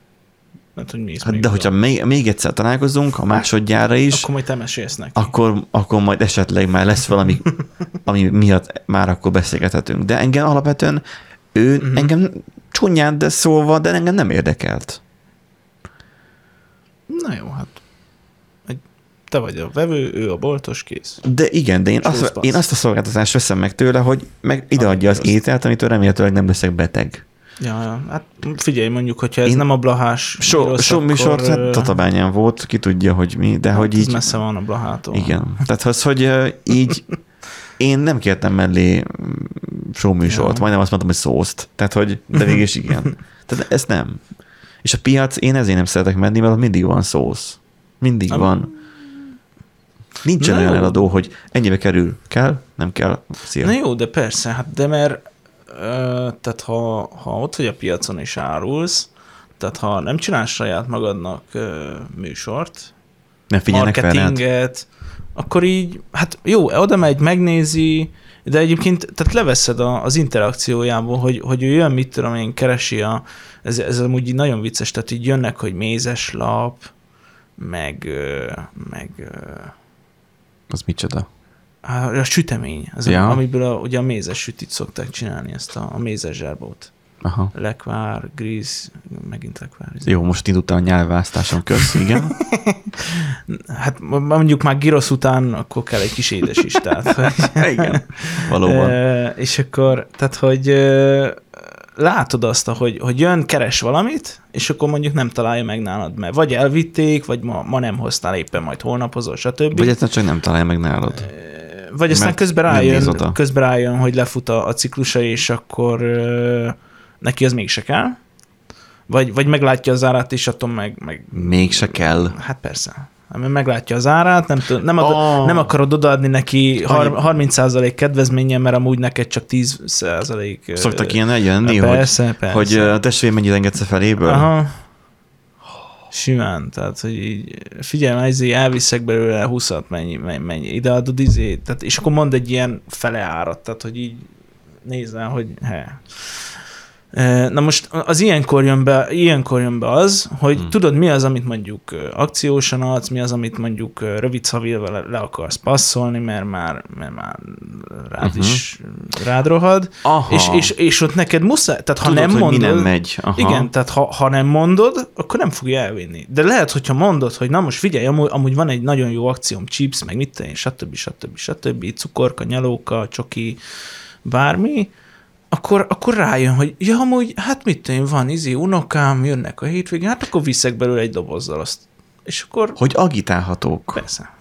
Hogy mi is
Hát
még
de hogyha még, még egyszer találkozunk, a másodjára is,
Akkor majd te mesélsz neki.
akkor, akkor majd esetleg már lesz valami, ami miatt már akkor beszélgethetünk. De engem alapvetően ő uh-huh. engem csúnyán, de szóval, de engem nem érdekelt.
Na jó, hát te vagy a vevő, ő a boltos, kész.
De igen, de én azt, én azt a szolgáltatást veszem meg tőle, hogy meg ideadja az
Azt.
ételt, amitől remélhetőleg nem leszek beteg.
Ja, ja, hát figyelj, mondjuk, hogyha ez
Én-
nem a blahás
So,
gyrosz,
so műsort,
akkor,
hát Tatabányán volt, ki tudja, hogy mi, de
hát
hogy
ez
így...
messze van a blahától.
Igen. Tehát az, hogy így én nem kértem mellé mm, showműsort,
Ja.
majdnem azt mondtam, hogy szószt. Tehát, hogy de végig is igen. Tehát ez nem. És a piac, én ezért nem szeretek menni, mert mindig van szósz. Mindig
Nem.
van. Nincsen
Na
olyan
jó.
eladó, hogy ennyibe kerül. Kell? Nem kell? Szia.
Na jó, de persze, hát de mert tehát ha, ha ott vagy a piacon és árulsz, tehát ha nem csinálsz saját magadnak műsort,
ne figyelnek fel rád.
marketinget, akkor így, hát jó, oda megy, megnézi, de egyébként tehát leveszed a, az interakciójából, hogy, hogy ő jön, mit tudom én, keresi a, ez, ez amúgy nagyon vicces, tehát így jönnek, hogy mézes lap, meg, meg
Az micsoda?
a, a sütemény, az,
Ja.
ja. amiből a, ugye a mézes sütit szokták csinálni, ezt a, a mézes zsárbót.
Aha.
Lekvár, gríz, megint lekvár.
Jó, most indultam a nyelvvásztáson, kösz, igen.
Hát mondjuk már girosz után akkor kell egy kis édes is, tehát. Hogy,
igen. Valóban.
És akkor, tehát, hogy látod azt, hogy, hogy jön, keres valamit, és akkor mondjuk nem találja meg nálad, mert vagy elvitték, vagy ma, ma nem hoztál éppen, majd holnap hozol, stb.
Vagy egyszerűen csak nem találja meg nálad.
vagy aztán közben rájön, közben rájön, hogy lefut a, a ciklusa, és akkor ö, neki az mégse kell. Vagy, vagy meglátja az árát, és attól meg, meg
Mégse kell.
Hát persze. Mert meglátja az árát, nem, tud, nem, ad,
Oh.
oh. nem akarod odaadni neki har- 30% kedvezményen, mert amúgy neked csak 10% ö,
Szoktak ilyen eljönni, hogy,
persze,
hogy ö, testvérem mennyit engedsz a feléből?
Aha. Simán, tehát, hogy így figyelj, izé elviszek belőle 20 mennyi, mennyi, mennyi, ideadod izé, tehát, és akkor mond egy ilyen fele árat, tehát, hogy így nézzel, hogy he. Na most az ilyenkor jön be, ilyenkor jön be az, hogy
Hmm.
tudod, mi az, amit mondjuk akciósan adsz, mi az, amit mondjuk rövid szavilva le, le akarsz passzolni, mert már, mert már rád uh-huh. is rád rohad,
Aha.
és, és, és ott neked muszáj, tehát ha
Tudod,
nem
hogy
mondod,
nem megy. Aha.
igen, tehát ha, ha nem mondod, akkor nem fogja elvinni. De lehet, hogyha mondod, hogy na most figyelj, amúgy, amúgy van egy nagyon jó akcióm, chips, meg mit tenni, stb. stb. stb. cukorka, nyalóka, csoki, bármi, akkor, akkor rájön, hogy ja, amúgy, hát mit tenni, van izi, unokám, jönnek a hétvégén, hát akkor viszek belőle egy dobozzal azt. És akkor
Hogy agitálhatók
persze.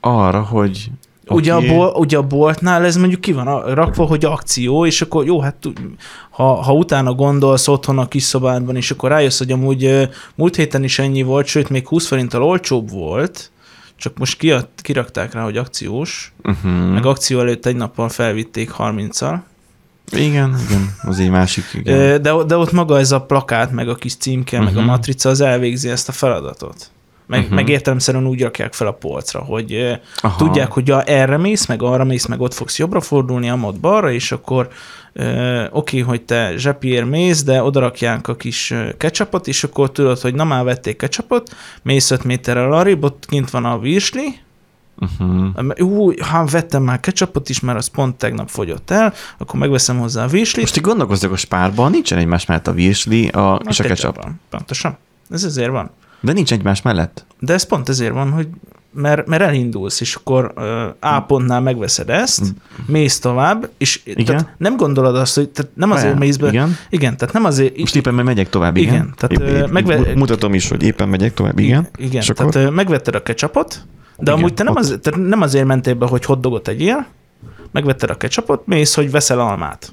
arra, hogy
Ugye, a
oké,
bol, ugye a boltnál ez mondjuk ki van a- rakva, hogy akció, és akkor jó, hát ha, ha utána gondolsz otthon a kis szobádban, és akkor rájössz, hogy amúgy múlt héten is ennyi volt, sőt, még 20 forinttal olcsóbb volt, csak most kiad, kirakták rá, hogy akciós,
Uh-huh.
meg akció előtt egy nappal felvitték 30-al,
Igen, igen, az egy másik, igen.
De, de ott maga ez a plakát, meg a kis címke, meg a
Mhm.
matrica, az elvégzi ezt a feladatot. Meg, uh-huh. meg értelemszerűen úgy rakják fel a polcra, hogy
Aha.
tudják, hogy ja, erre mész, meg arra mész, meg ott fogsz jobbra fordulni, amott balra, és akkor oké, hogy te zsepiér mész, de odarakják a kis ketchupot, és akkor tudod, hogy na már vették ketchupot, mész 5 méterrel arrébb, ott kint van a virsli,
Uh-huh.
Ú, ha vettem már ketchupot is, mert az pont tegnap fogyott el, akkor megveszem hozzá a virslit.
Most így gondolkozok a spárban, nincsen egymás mellett a virsli a, és a ketchup.
Pontosan. Ez ezért van.
De nincs egymás mellett.
De ez pont ezért van, hogy mert, mert elindulsz, és akkor A pontnál megveszed ezt, mész tovább, és
Igen.
tehát nem gondolod azt, hogy tehát nem azért
Be-
mész be.
Igen.
igen, tehát nem azért...
Most éppen majd megyek tovább, igen.
Igen, tehát,
épp
megve-
Mutatom is, hogy éppen megyek tovább, igen.
Igen,
És
tehát
akkor?
megvetted a ketchupot, de
Igen,
amúgy te nem,
ott.
az, te nem azért mentél be, hogy hotdogot egyél, megvetted a ketchupot, mész, hogy veszel almát.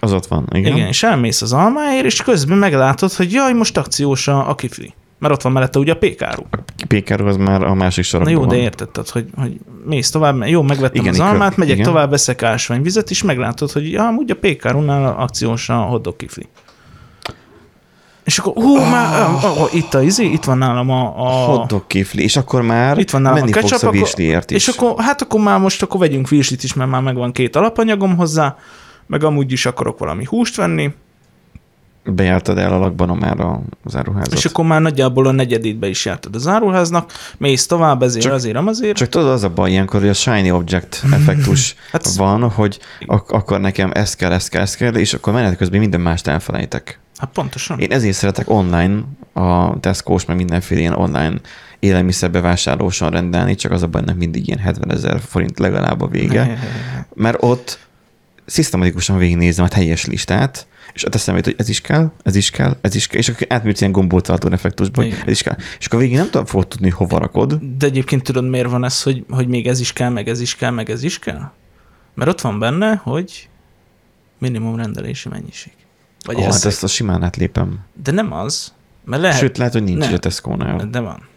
Az ott van, igen.
Igen. Igen, és elmész az almáért, és közben meglátod, hogy jaj, most akciós a, a kifli. Mert ott van mellette ugye a pékáru.
A pékáról az már a másik
Na
sarokban
jó, de
van.
érted, tehát, hogy, hogy mész tovább, jó, megvettem
Igen,
az almát, megyek
igen.
tovább, veszek ásványvizet, és meglátod, hogy ja, amúgy a pékárunál akciós a hotdog kifli. És akkor, hú,
Ah.
már, oh, oh, itt a izé, itt van nálam a... a
Hotdog kifli, és akkor már
itt van nálam
menni
a ketchup,
fogsz a virsliért is.
És akkor, hát akkor már most akkor vegyünk virslit is, mert már megvan két alapanyagom hozzá, meg amúgy is akarok valami húst venni,
Bejártad el a lakban már a záróházat.
És akkor már nagyjából a negyedétbe is jártad a záróháznak, mész tovább, ezért,
Csak-
azért, azért.
Csak tudod, az a baj ilyenkor, hogy a shiny object effektus
Hát-
van, hogy ak- akkor nekem ez kell, ez kell, ez kell, és akkor menet közben minden mást elfelejtek.
Hát pontosan.
Én ezért szeretek online a Tesco-s, meg mindenféle ilyen online élelmiszerbevásárlóson rendelni, csak az a baj, mindig ilyen 70 ezer forint legalább a vége. Mert ott szisztematikusan végignézem a teljes listát, és ott eszembe hogy ez is kell, ez is kell, ez is kell, és akkor átműtsz ilyen gombolcaltó effektusba, hogy ez is kell. És akkor végig nem tudom, fogod tudni, hova rakod.
De egyébként tudod, miért van ez, hogy, hogy még ez is kell, meg ez is kell, meg ez is kell? Mert ott van benne, hogy minimum rendelési mennyiség. Vagy ez,
hát ezt a simán átlépem.
De nem az, mert lehet,
Sőt, lehet, hogy nincs
Nem.
a Tesco-nál.
de van.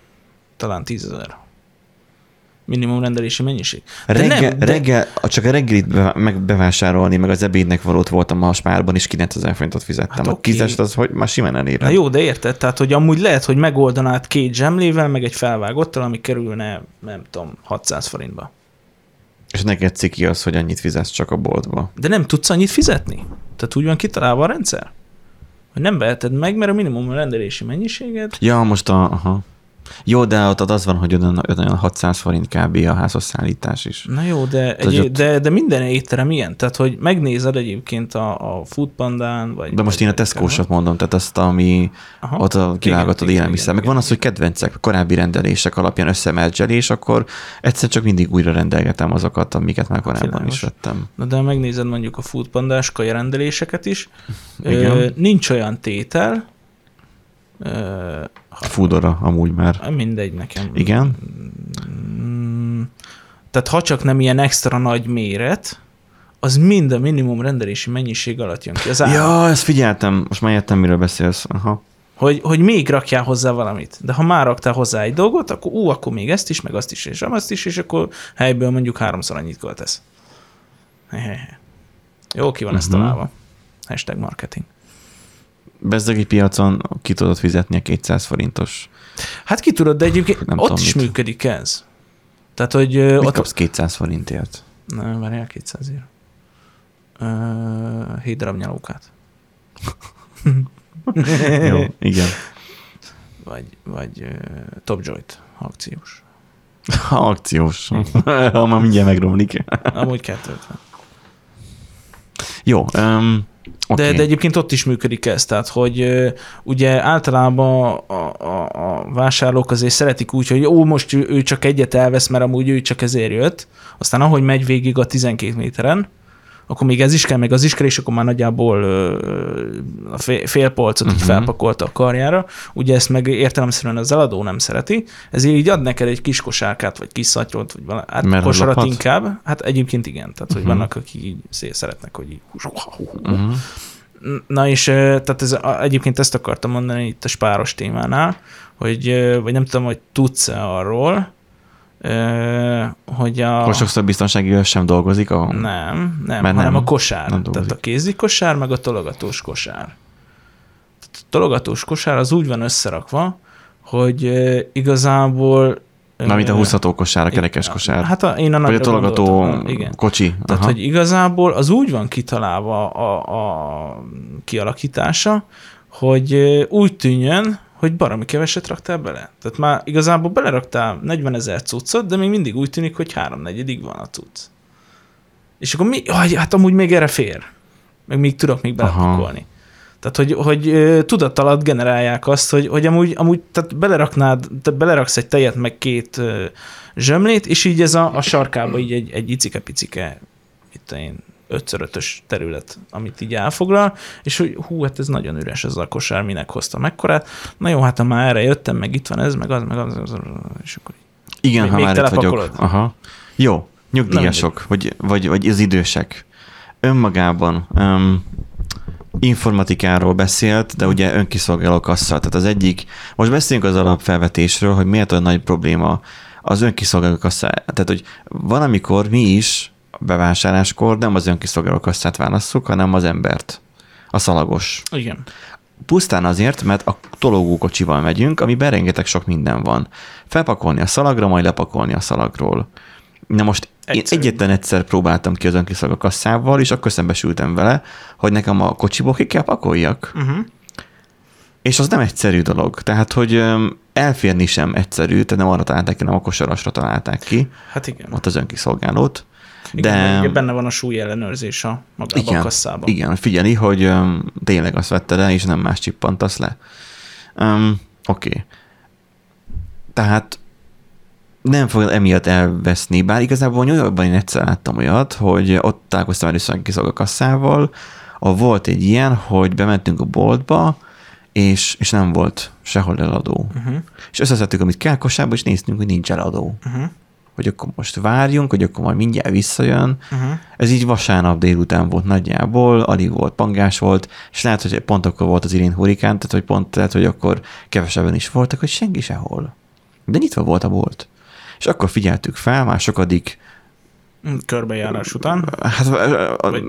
Talán tízezer. Minimum rendelési mennyiség. De
Reggel,
nem, de-
reggel, csak a reggelit meg bevásárolni, meg az ebédnek valót voltam a spárban, és 9000 forintot fizettem.
Hát
a kizest az, hogy már simán elér.
Na jó, de érted? Tehát, hogy amúgy lehet, hogy megoldanád két zsemlével, meg egy felvágottal, ami kerülne, nem tudom, 600 forintba.
És neked ciki az, hogy annyit fizetsz csak a boltba.
De nem tudsz annyit fizetni? Tehát úgy van kitalálva a rendszer? Hogy nem veheted meg, mert a minimum rendelési mennyiséget
Ja, most a... Aha. Jó, de ott az van, hogy olyan, olyan 600 forint kb. a házhoz szállítás is.
Na jó, de, egy,
ott-
de, de minden étterem ilyen. Tehát, hogy megnézed egyébként a, a Foodpandán, vagy...
De most én a tesco mondom, tehát azt, ami
Aha.
ott a kiválogatod élelmiszer.
igen,
Meg van
igen,
az, hogy kedvencek, korábbi rendelések alapján összemergelés, akkor egyszer csak mindig újra rendelgetem azokat, amiket már korábban
Világos.
is vettem.
Na de megnézed mondjuk a Foodpandás kajarendeléseket is,
Igen.
ö, nincs olyan tétel, ö,
Foodora amúgy már.
mindegy nekem.
Igen?
Mm, Tehát ha csak nem ilyen extra nagy méret, az mind a minimum rendelési mennyiség alatt jön ki. Az.
Ja, ezt figyeltem. Most már értem, miről beszélsz. Aha.
Hogy, hogy még rakjál hozzá valamit. De ha már raktál hozzá egy dolgot, akkor ú, akkor még ezt is, meg azt is, és azt is, és akkor helyből mondjuk háromszor annyit költesz. Jó, ki van ezt
Mhm.
találva. Hashtag marketing.
Bezdegi piacon ki tudod fizetni a 200 forintos.
Hát ki tudod, de egyébként
Nem
ott is
mit.
működik ez. Tehát, hogy
Mit
ott...
kapsz 200 forintért?
Nem, várjál, 200 ér. Uh, 7 darab nyalókát.
Jó, igen.
Vagy, vagy uh, Top Joy-t akciós.
Ha akciós. ha már mindjárt megromlik.
Amúgy 250.
Jó. Um,
De, de egyébként ott is működik ez, tehát hogy ugye általában a, a, a vásárlók azért szeretik úgy, hogy ó, most ő, ő csak egyet elvesz, mert amúgy ő csak ezért jött, aztán ahogy megy végig a 12 méteren, akkor még ez is kell, meg az is kell, és akkor már nagyjából a fél, polcot uh-huh. felpakolta a karjára. Ugye ezt meg értelemszerűen az eladó nem szereti, ezért így ad neked egy kis kosárkát, vagy kis szatyrolt, vagy valami, hát
Mert
kosarat
lophat?
inkább. Hát egyébként igen, tehát hogy
Mhm.
vannak, akik így szeretnek, hogy így
Uh-huh.
Na és tehát ez, egyébként ezt akartam mondani itt a spáros témánál, hogy, vagy nem tudom, hogy tudsz-e arról, ö, hogy a...
Akkor sokszor biztonsági őr sem dolgozik. A...
Nem, nem,
Mert
hanem
nem.
a kosár.
Nem
Tehát a kézi kosár, meg a tologatós kosár. Tehát a tologatós kosár az úgy van összerakva, hogy igazából... ö,
Mármint a húzható kosár, a kerekes kosár.
Hát a, én a
vagy a tologató
igen.
kocsi.
Tehát,
Aha.
hogy igazából az úgy van kitalálva a, a kialakítása, hogy úgy tűnjön, hogy baromi keveset raktál bele. Tehát már igazából beleraktál 40 ezer cuccot, de még mindig úgy tűnik, hogy háromnegyedig van a cucc. És akkor mi? Jaj, hát amúgy még erre fér. Meg még tudok még belepakolni. Tehát, hogy, hogy tudat alatt generálják azt, hogy, hogy amúgy, amúgy tehát beleraknád, te beleraksz egy tejet, meg két zsömlét, és így ez a, a sarkába így egy, egy icike-picike, itt én, 5x5-ös terület, amit így elfoglal, és hogy hú, hát ez nagyon üres ez a kosár, minek hoztam mekkorát. Na jó, hát ha már erre jöttem, meg itt van ez, meg az, meg az, az és akkor
Igen,
még-
ha
még
már itt vagyok. Aha. Jó, nyugdíjasok, vagy, vagy, vagy az idősek. Önmagában um, informatikáról beszélt, de ugye önkiszolgáló kassa. Tehát az egyik, most beszéljünk az alapfelvetésről, hogy miért olyan nagy probléma az önkiszolgáló kassa. Tehát, hogy van, amikor mi is bevásárláskor nem az önkiszolgáló kasszát válasszuk, hanem az embert. A szalagos.
igen.
Pusztán azért, mert a tológókocsival megyünk, amiben rengeteg sok minden van. Felpakolni a szalagra, majd lepakolni a szalagról. Na most én
Egyszerű.
egyetlen egyszer próbáltam ki az önkiszolgáló kasszával, és akkor szembesültem vele, hogy nekem a kocsiból ki kell pakoljak.
Uh-huh.
És az nem egyszerű dolog. Tehát, hogy elférni sem egyszerű, tehát nem arra találták ki, nem a kosarasra találták ki,
Hát igen.
ott az önkiszolgálót.
Igen
De
ugye benne van a súly ellenőrzés a magában a
igen,
kasszában.
igen, figyeli, hogy öm, tényleg azt vette le, és nem más csippantasz le. Um, Oké. Okay. Tehát nem fogod emiatt elveszni, bár igazából New Yorkban én egyszer láttam olyat, hogy ott találkoztam először a kasszával, ahol volt egy ilyen, hogy bementünk a boltba, és, és nem volt sehol eladó.
Uh-huh.
És összeszedtük, amit kell kosárba, és néztünk, hogy nincs eladó.
Uh-huh.
Hogy akkor most várjunk, hogy akkor majd mindjárt visszajön.
Uh-huh.
Ez így vasárnap délután volt nagyjából, alig volt, pangás volt, és lehet, hogy pont akkor volt az Irén hurikán, tehát hogy pont lehet, hogy akkor kevesebben is voltak, hogy senki sehol. De nyitva volt a bolt. És akkor figyeltük fel, már sokadik,
Körbejárás után.
hát
Vagy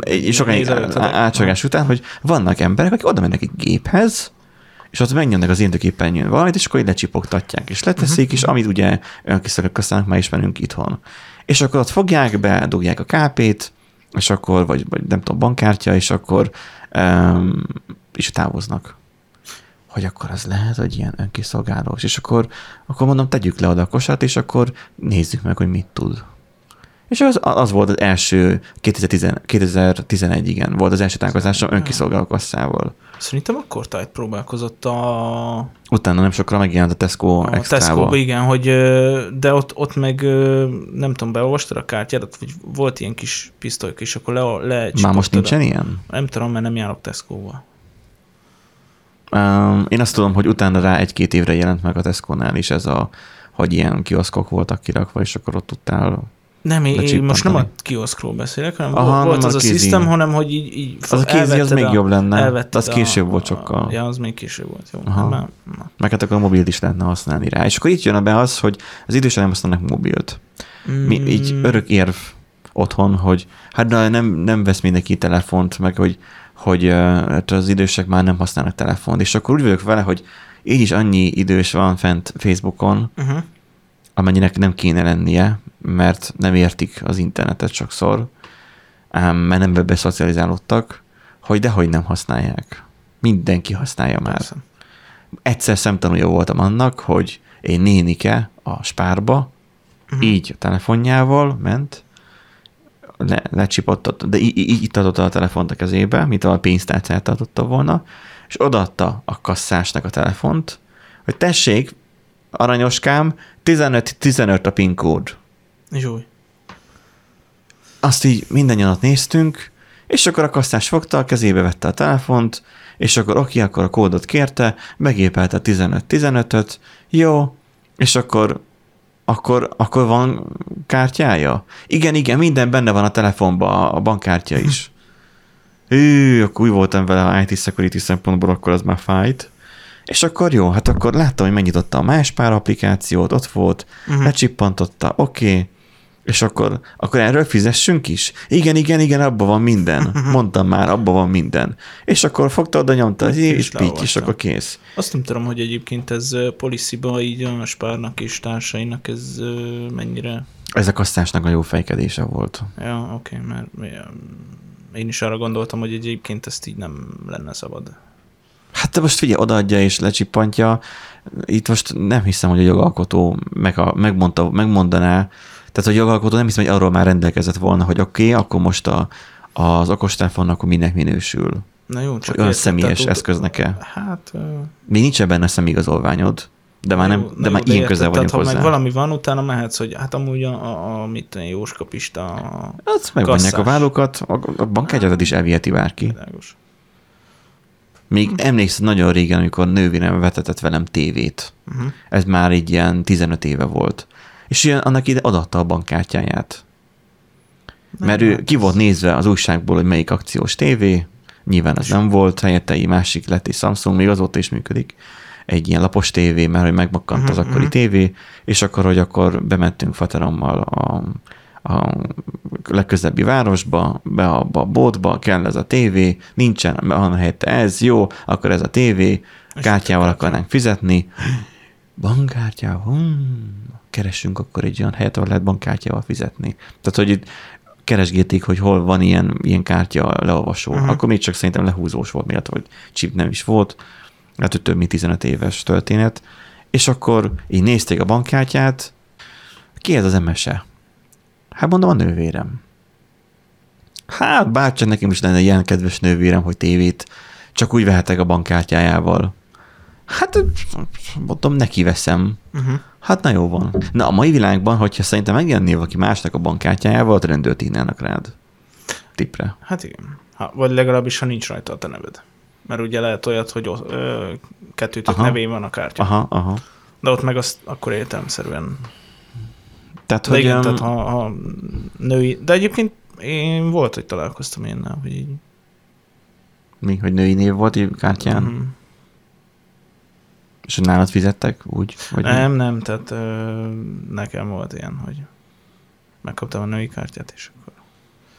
nézelődtetek?
átságás után, hogy vannak emberek, akik oda mennek egy géphez, és ott megnyomnak az intőképernyőn valamit, és akkor így lecsipogtatják, és leteszik,
Mhm.
és amit ugye önkiszakak használnak, már ismerünk itthon. És akkor ott fogják be, dugják a kápét, és akkor, vagy, vagy nem tudom, bankkártya, és akkor um, is távoznak. Hogy akkor az lehet, hogy ilyen önkiszolgálós. És akkor, akkor mondom, tegyük le oda a kosát, és akkor nézzük meg, hogy mit tud. És az, az volt az első 2010, 2011, igen, volt az első találkozásom önkiszolgáló kasszával.
Szerintem akkor tájt próbálkozott a,
Utána nem sokra megjelent a Tesco
a
extra
igen, hogy de ott, ott meg nem tudom, beolvastad a kártyádat, vagy volt ilyen kis pisztolyk, és akkor le, le
Már most nincsen ilyen?
Nem tudom, mert nem járok Tesco-ba.
Um, én azt tudom, hogy utána rá egy-két évre jelent meg a Tesco-nál is ez a, hogy ilyen kioszkok voltak kirakva, és akkor ott tudtál.
Nem, én, most nem a kioszkról beszélek, hanem
Aha,
volt
nem
az
a
a system, hanem hogy így, így
Az a kézi, az még
a-
jobb lenne. az
a-
később volt sokkal.
A, ja, az még később volt, jó.
Aha.
Már.
Meg hát akkor a mobilt is lehetne használni rá. És akkor itt jön be az, hogy az idősek nem használnak mobilt. Mi, így
Mm,
örök érv otthon, hogy hát de nem, nem vesz mindenki telefont, meg hogy, hogy hát az idősek már nem használnak telefont. És akkor úgy vagyok vele, hogy így is annyi idős van fent Facebookon,
Uh-huh.
Amennyinek nem kéne lennie, mert nem értik az internetet sokszor, ám mert nem beszocializálódtak, hogy dehogy nem használják. Mindenki használja már.
Persze.
Egyszer szemtanúja voltam annak, hogy egy nénike a spárba,
Mhm.
így a telefonjával ment, le, lecsipottat, de í- í- így tartotta a telefont a kezébe, mint a pénztárcát tartotta volna, és odaadta a kasszásnak a telefont, hogy tessék, aranyoskám, 15-15 a PIN kód.
Zsúly.
Azt így mindannyian ott néztünk, és akkor a kasszás fogta, a kezébe vette a telefont, és akkor oké, akkor a kódot kérte, megépelte 15-15-öt, jó, és akkor, akkor, akkor van kártyája? Igen, igen, minden benne van a telefonban, a bankkártya is. Hű, akkor úgy voltam vele a IT security szempontból, akkor az már fájt. És akkor jó, hát akkor láttam, hogy megnyitotta a más pár applikációt, ott volt,
Mhm.
uh-huh. lecsippantotta, oké, okay. és akkor, akkor erről fizessünk is? Igen, igen, igen, abban van minden. Mondtam már, abban van minden. És akkor fogta oda, nyomta, és
is
pitty, és akkor kész.
Azt nem tudom, hogy egyébként ez policy-ba így a spárnak és társainak ez mennyire...
Ez a kasszásnak a jó fejkedése volt.
Ja, oké, okay, mert én is arra gondoltam, hogy egyébként ezt így nem lenne szabad.
Hát te most figyelj, odaadja és lecsippantja. Itt most nem hiszem, hogy a jogalkotó meg a, megmondta, megmondaná, tehát a jogalkotó nem hiszem, hogy arról már rendelkezett volna, hogy oké, okay, akkor most a, az okostelefon akkor minek minősül.
Na jó, csak
olyan személyes
ut-
eszköznek-e.
Hát...
Még nincs benne személyigazolványod, de már, nem,
jó,
de
na
már
jó,
ilyen közel vagyunk hozzá.
Ha meg valami van, utána mehetsz, hogy hát amúgy a, a, a mit tudom, Jóska Pista, a
Hát megvonják a vállukat, a, a bankkártyádat is elviheti bárki.
világos.
Még emlékszem nagyon régen, amikor nővérem vetetett velem tévét.
Uh-huh.
Ez már így ilyen 15 éve volt. És ilyen, annak ide adatta a bankkártyáját. Mert ő ki volt nézve az újságból, hogy melyik akciós tévé, nyilván az nem volt, helyette egy másik lett egy Samsung, még azóta is működik, egy ilyen lapos tévé, mert hogy megmakkant az
Mhm,
akkori
mhm.
tévé, és akkor, hogy akkor bementünk faterommal a, a legközelebbi városba, be abba a boltba, kell ez a tévé, nincsen, van helyette ez, jó, akkor ez a tévé, kártyával akarnánk fizetni. Bankkártyával? Hmm. Keressünk akkor egy olyan helyet, ahol lehet bankkártyával fizetni. Tehát, hogy itt keresgélték, hogy hol van ilyen, ilyen kártya leolvasó. Uh-huh. Akkor még csak szerintem lehúzós volt, miatt, hogy chip nem is volt. hát hogy több mint 15 éves történet, és akkor így nézték a bankkártyát, ki ez az MSE? Hát mondom, a nővérem. Hát bárcsak nekem is lenne ilyen kedves nővérem, hogy tévét csak úgy vehetek a bankkártyájával. Hát mondom, neki veszem.
Uh-huh.
Hát na jó van. Na a mai világban, hogyha szerintem megjelennél valaki másnak a bankkártyájával, ott rendőrt írnának rád. Tipre.
Hát igen. Ha, vagy legalábbis, ha nincs rajta a te neved. Mert ugye lehet olyat, hogy kettőtök nevén van a kártya.
Aha, aha.
De ott meg azt akkor értelemszerűen.
Tehát,
De
hogy
igen,
um,
tehát ha, ha női... De egyébként én volt, hogy találkoztam ilyennel, hogy így...
mi, hogy női név volt így kártyán,
Mhm.
és hogy nálad fizettek úgy? Vagy mi?
Nem, nem, tehát ö, nekem volt ilyen, hogy megkaptam a női kártyát, és akkor...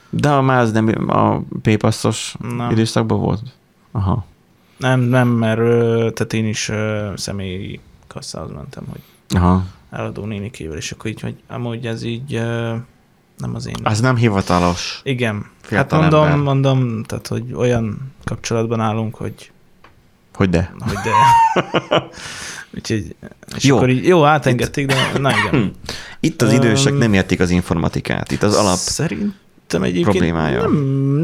De a már az nem a paypassos
Nem.
időszakban volt? Aha.
Nem, nem, mert ö, tehát én is ö, személyi kasszához mentem, hogy
Aha.
Eladó nénikével, és akkor így, hogy amúgy ez így nem az én.
Az nem hivatalos.
Igen. Hát mondom,
ember.
mondom, tehát, hogy olyan kapcsolatban állunk, hogy,
Hogy de.
hogy de. Úgyhogy, és
Jó.
akkor így, jó, átengedték, de na igen.
Itt az idősek nem értik az informatikát. Itt az alap.
Szerintem egyébként
problémája.
nem,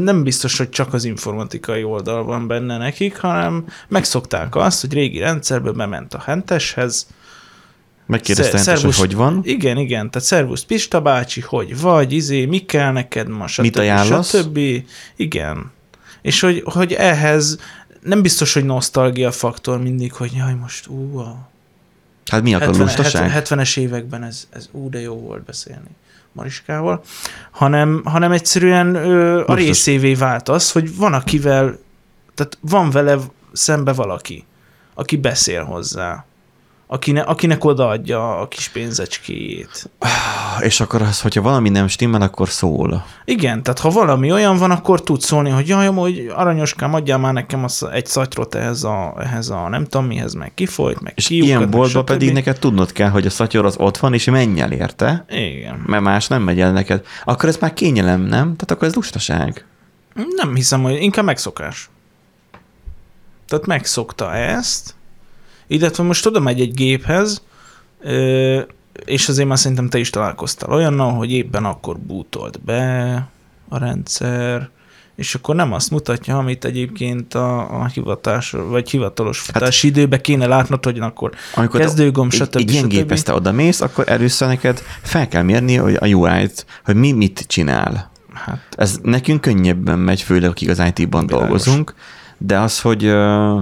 nem biztos, hogy csak az informatikai oldal van benne nekik, hanem megszokták azt, hogy régi rendszerből bement a henteshez.
Megkérdezte
Sze-
Hentes, hogy hogy van.
Igen, igen, tehát szervusz Pista bácsi, hogy vagy, izé, mi kell neked ma, stb.
Mit ajánlasz?
Stb. Igen. És hogy, hogy ehhez nem biztos, hogy nosztalgia faktor mindig, hogy jaj, most ú, a
Hát mi akar
70,
lustaság?
70, 70-es években ez, ez ú, de jó volt beszélni Mariskával, hanem, hanem egyszerűen ö, a részévé vált az, hogy van akivel, tehát van vele szembe valaki, aki beszél hozzá, akine, akinek odaadja a kis pénzecskéjét.
És akkor az, hogyha valami nem stimmel, akkor szól.
Igen, tehát ha valami olyan van, akkor tud szólni, hogy jaj, hogy aranyoskám, adjál már nekem az, egy szatyrot ehhez a, ehhez a nem tudom mihez, meg kifolyt, meg
És
kiukat,
ilyen
meg
boltba
stb.
pedig neked tudnod kell, hogy a szatyor az ott van, és menj el érte,
Igen.
mert más nem megy el neked. Akkor ez már kényelem, nem? Tehát akkor ez lustaság.
Nem hiszem, hogy inkább megszokás. Tehát megszokta ezt, illetve most oda megy egy géphez, és azért már szerintem te is találkoztál olyannal, hogy éppen akkor bútolt be a rendszer, és akkor nem azt mutatja, amit egyébként a, a hivatás, vagy hivatalos futási hát, időbe kéne látnod, hogy akkor
Amikor
kezdőgomb,
egy,
stb.
egy ilyen
stb.
gépezte oda mész, akkor először neked fel kell mérni hogy a UI-t, hogy mi mit csinál.
Hát,
Ez nekünk könnyebben megy, főleg akik az IT-ban
Világos.
dolgozunk, de az, hogy ö,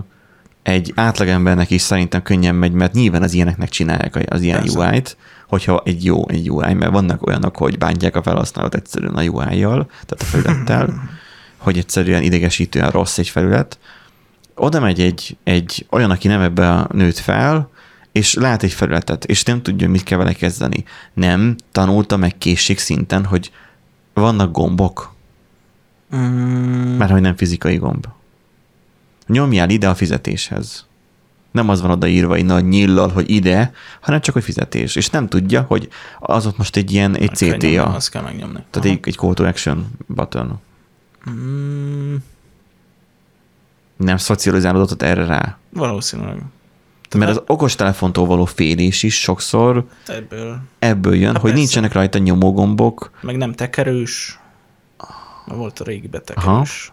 egy átlagembernek is szerintem könnyen megy, mert nyilván az ilyeneknek csinálják az ilyen
Persze.
UI-t, hogyha egy jó egy UI, mert vannak olyanok, hogy bántják a felhasználót egyszerűen a UI-jal, tehát a felülettel, hogy egyszerűen idegesítően rossz egy felület. Oda megy egy, egy olyan, aki nem ebbe a nőtt fel, és lát egy felületet, és nem tudja, mit kell vele kezdeni. Nem tanulta meg készség szinten, hogy vannak gombok,
mm,
mert hogy nem fizikai gomb. Nyomjál ide a fizetéshez. Nem az van odaírva egy nagy nyillal, hogy ide, hanem csak, hogy fizetés. És nem tudja, hogy az ott most egy ilyen, egy
meg kell nyomni,
CTA.
Azt kell megnyomni.
Tehát egy, egy call to action button.
Mm,
Nem szocializálódott ott erre rá.
valószínűleg.
Mert az okostelefontól való félés is sokszor
Ebből.
ebből jön,
Há,
hogy
persze.
nincsenek rajta nyomógombok.
Meg nem tekerős. Volt a régi betekerős.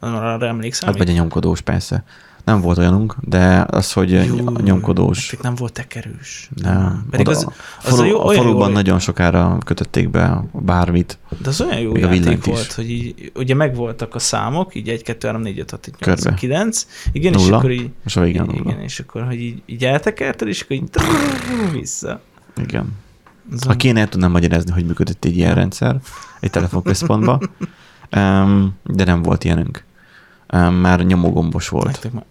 Arra emlékszem.
Hát vagy a nyomkodós persze. Nem volt olyanunk, de az, hogy a nyomkodós.
Nektek nem volt tekerős.
Nem.
Pedig
Oda,
az, az
falu,
jó,
a faluban
jó,
nagyon sokára kötötték be bármit.
De az olyan jó játék
villanyt is.
volt, hogy így, ugye megvoltak a számok, így 1, 2, 3, 4, 5, 6, 7, 8,
Körbe.
9. Igen, és
Nulla.
akkor így,
És a végén nulla.
igen, és akkor, hogy így, így eltekerted, és akkor így vissza.
Igen. Ha kéne, el tudnám magyarázni, hogy működött egy ilyen rendszer egy telefonközpontban, um, de nem volt ilyenünk. Már nyomógombos volt.
Már,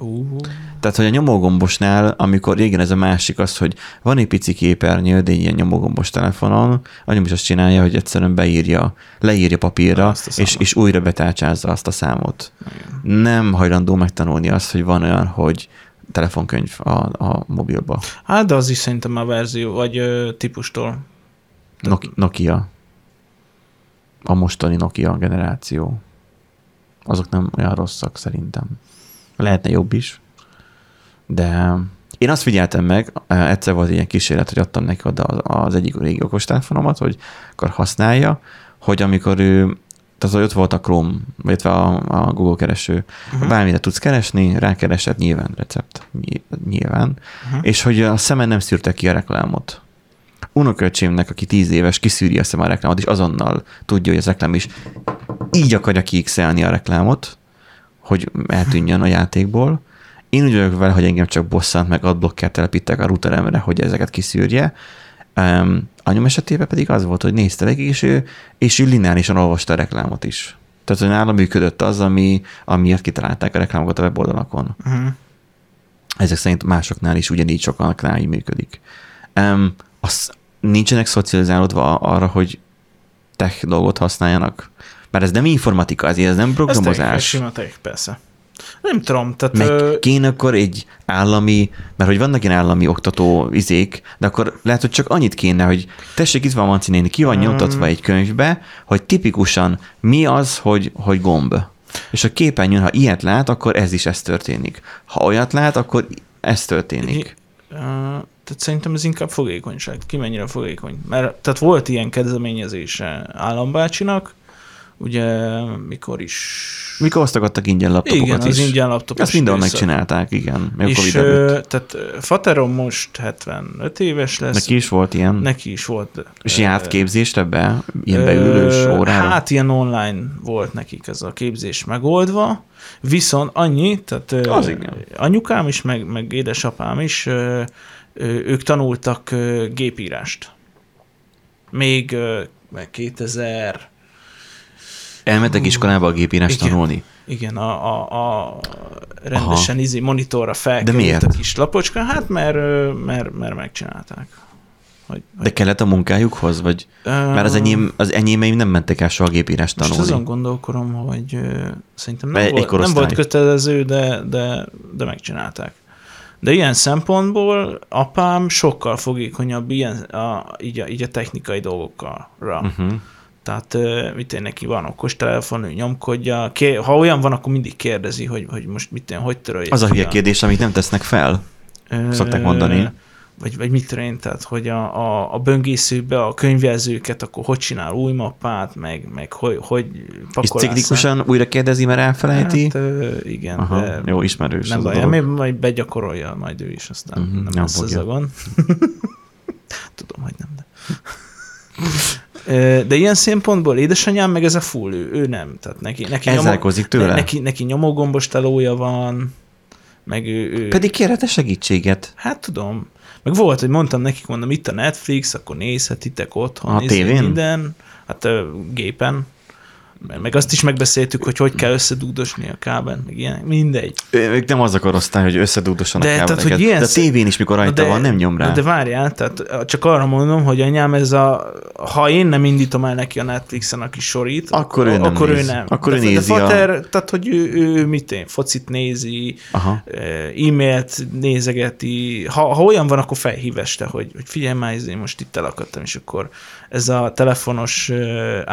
Tehát, hogy a nyomógombosnál, amikor régen ez a másik az, hogy van egy pici képernyő, de ilyen nyomógombos telefonon, a nyom is azt csinálja, hogy egyszerűen beírja, leírja papírra,
a
és, és újra betárcsázza azt a számot.
igen.
Nem hajlandó megtanulni azt, hogy van olyan, hogy telefonkönyv a, a mobilba.
Hát, de az is szerintem már verzió, vagy ö, típustól.
Nok- Nokia. A mostani Nokia generáció. Azok nem olyan rosszak szerintem. Lehetne jobb is, de én azt figyeltem meg, egyszer volt ilyen kísérlet, hogy adtam neki oda az, az egyik régi okostelefonomat, hogy akkor használja, hogy amikor ő tehát hogy ott volt a Chrome, illetve a, a Google kereső, uh-huh. bármire tudsz keresni, rákeresett nyilván recept, nyilván, uh-huh. és hogy a szemen nem szűrte ki a reklámot. Unoköcsémnek, aki tíz éves, kiszűri a szem a reklámot, és azonnal tudja, hogy az reklám is így akarja kiixelni a reklámot, hogy eltűnjön a játékból. Én úgy vagyok vele, hogy engem csak bosszant, meg adblocker telepítek a routeremre, hogy ezeket kiszűrje. Um, anyom esetében pedig az volt, hogy nézte meg, és ő, és ő lineárisan olvasta a reklámot is. Tehát, hogy nálam működött az, ami, amiért kitalálták a reklámokat a weboldalakon. Uh-huh. Ezek szerint másoknál is ugyanígy sokaknál így működik. Um, az, nincsenek szocializálódva arra, hogy tech dolgot használjanak? Mert ez nem informatika, ez nem programozás. Ez
sima tech, persze. Nem tudom, tehát...
Meg ö... kéne akkor egy állami, mert hogy vannak ilyen állami oktató izék, de akkor lehet, hogy csak annyit kéne, hogy tessék, itt van Manci néni, ki van um... nyomtatva egy könyvbe, hogy tipikusan mi az, hogy, hogy gomb. És a képernyőn, ha ilyet lát, akkor ez is ez történik. Ha olyat lát, akkor ez történik.
Uh, tehát szerintem ez inkább fogékonyság. Ki mennyire fogékony. Mert tehát volt ilyen kezdeményezése állambácsinak, ugye mikor is...
Mikor osztogattak ingyen laptopokat
igen,
is.
az ingyen laptopok.
Ezt mindenhol megcsinálták, igen.
És és tehát Fateron most 75 éves lesz.
Neki is volt ilyen?
Neki is volt.
És járt képzésre be? Ilyen beülős órára?
Hát ilyen online volt nekik ez a képzés megoldva, viszont annyi, tehát az igen. anyukám is, meg, meg édesapám is, ők tanultak gépírást. Még 2000
Elmentek iskolába a gépírás
igen,
tanulni?
Igen, a, a, a rendesen Aha. izi monitorra felkerült a kis lapocska, hát mert, mert, mert megcsinálták.
Hogy, hogy... De kellett a munkájukhoz? Vagy? Uh, Mert az, enyém, az enyémeim nem mentek el soha gépírás tanulni.
Most azon gondolkodom, hogy uh, szerintem nem, volt, nem volt kötelező, de, de, de megcsinálták. De ilyen szempontból apám sokkal fogékonyabb ilyen, a, így, a, így a technikai dolgokra. Uh-huh. Tehát mit én neki van okos telefon, ő nyomkodja. Ha olyan van, akkor mindig kérdezi, hogy, hogy most mit én, hogy töröljek.
Az a hülye kérdés, amit nem tesznek fel, szokták mondani
vagy, vagy mit tudom tehát hogy a, a, a böngészőbe a könyvjelzőket, akkor hogy csinál új mappát, meg, meg hogy, hogy
pakolásza. És ciklikusan újra kérdezi, mert elfelejti? Hát,
igen.
Aha, de jó, ismerős.
Nem baj, még majd begyakorolja majd ő is, aztán uh-huh, nem, nem lesz az a gond. Tudom, hogy nem, de... De ilyen szempontból édesanyám meg ez a full, ő, ő nem. Tehát neki, neki,
nyomó, tőle?
neki, neki nyomógombos telója van, meg ő, ő...
Pedig kérhet segítséget.
Hát tudom. Meg volt, hogy mondtam nekik, mondom, itt a Netflix, akkor nézhetitek otthon.
A tévén?
Minden. Hát gépen. Meg azt is megbeszéltük, hogy hogy kell összedúdosni a kábelt, meg ilyen, mindegy.
Ők nem az a korosztály, hogy összedúdosan a kábeleket. Tehát, hogy ilyen... De a tévén is, mikor rajta de, van, nem nyom rá.
De várjál, tehát csak arra mondom, hogy anyám ez a, ha én nem indítom el neki a Netflixen a kis sorit,
akkor ő nem.
Akkor
néz.
ő nem.
Akkor
de,
ő nézi
de Fater, a... tehát hogy ő, ő mit én, focit nézi, Aha. e-mailt nézegeti, ha, ha olyan van, akkor felhív este, hogy, hogy figyelj már, én most itt elakadtam, és akkor ez a telefonos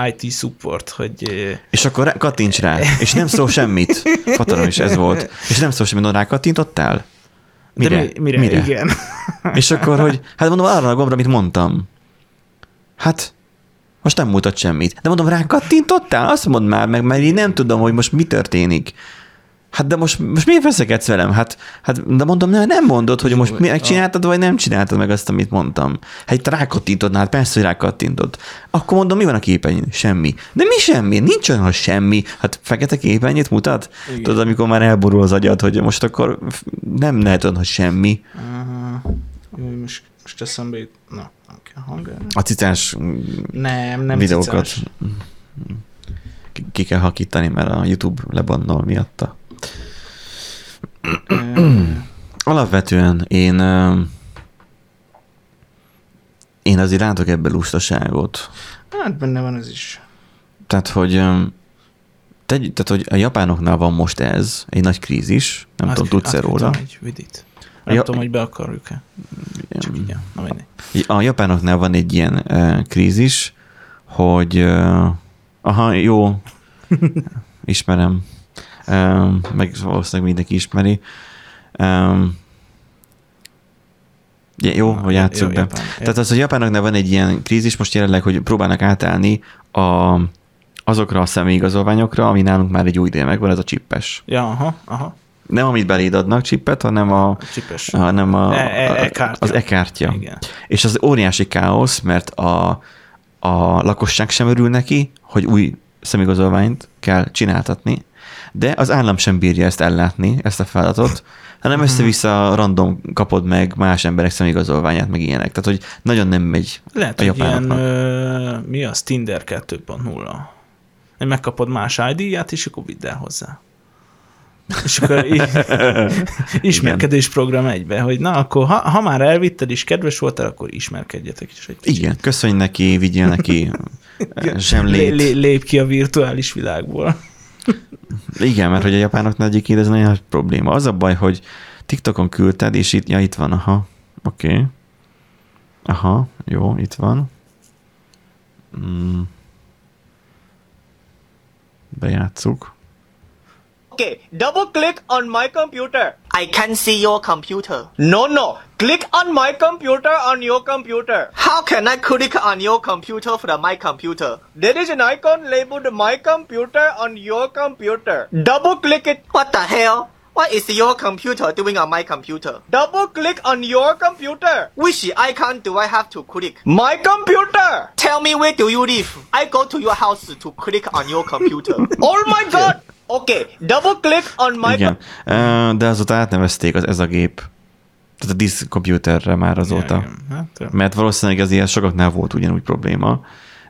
IT support, hogy...
És akkor kattints rá, és nem szól semmit. Fataron is ez volt. És nem szól semmit, rá kattintottál?
Mire? De mi, mire? mire? Igen.
És akkor, hogy hát mondom, arra a gombra, amit mondtam. Hát, most nem mutat semmit. De mondom, rá kattintottál? Azt mondd már meg, mert én nem tudom, hogy most mi történik. Hát de most, most miért veszekedsz velem? Hát, hát de mondom, nem, nem mondod, hogy most megcsináltad, vagy nem csináltad meg azt, amit mondtam. Hát itt rákattintod, hát persze, hogy rákattintod. Akkor mondom, mi van a képernyőn? Semmi. De mi semmi? Nincs olyan, semmi. Hát fekete képernyőt mutat? Igen. Tudod, amikor már elborul az agyad, hogy most akkor nem lehet olyan, hogy semmi.
Uh-huh. Most, most eszembe jut. Na, okay,
A cicás
nem, nem
videókat cicás. ki kell hakítani, mert a YouTube lebannol miatta. Alapvetően én én azért látok ebben lustaságot.
Hát benne van ez is.
Tehát, hogy te, tehát, hogy a japánoknál van most ez, egy nagy krízis, nem hát, tudom, tudsz-e róla?
Egy vidit. Nem ja, tudom, hogy be akarjuk-e. Csak így, na
A japánoknál van egy ilyen uh, krízis, hogy uh, aha, jó, ismerem, meg valószínűleg mindenki ismeri. Ja, jó, hogy játsszuk
Jó,
be.
Japán.
Tehát az, hogy Japánoknál van egy ilyen krízis most jelenleg, hogy próbálnak átállni a, azokra a személyigazolványokra, ami nálunk már egy új ideje megvan, ez a csippes.
Ja, aha, aha.
Nem amit beléd adnak csippet, hanem a,
Csipes.
hanem a,
E- e-
a-
e-kártya.
az e-kártya.
Igen.
És az óriási káosz, mert a, a lakosság sem örül neki, hogy új szemigazolványt kell csináltatni, de az állam sem bírja ezt ellátni, ezt a feladatot, hanem össze-vissza random kapod meg más emberek szemigazolványát, meg ilyenek. Tehát, hogy nagyon nem megy
Lehet,
a
hogy ilyen,
japánoknak.
ö, mi az, Tinder 2.0. Hogy megkapod más ID-ját, és akkor vidd el hozzá. És akkor ismerkedés program egybe, hogy na, akkor ha, ha már elvitted és kedves voltál, akkor ismerkedjetek is egy kicsit.
Igen, köszönj neki, vigyél neki
Lé,
zsemlét.
lé, lép ki a virtuális világból.
Igen, mert hogy a japánoknál egyébként ez nagyon nagy probléma. Az a baj, hogy TikTokon küldted, és itt, ja, itt van, aha, oké. Okay. Aha, jó, itt van. Mm. Bejátszuk.
Okay, double click on my computer.
I can see your computer.
No, no. Click on my computer on your computer.
How can I click on your computer from my computer?
There is an icon labeled my computer on your computer. Double click it.
What the hell? What is your computer doing on my computer?
Double click on your computer.
Which icon do I have to click?
My computer.
Tell me where do you live? I go to your house to click on your computer.
Oh my god. Okay, double click on my
Igen. Ö, De azóta átnevezték az, ez a gép. Tehát a disk computerre már azóta.
Ja, igen. Hát,
Mert valószínűleg az ilyen sokaknál volt ugyanúgy probléma.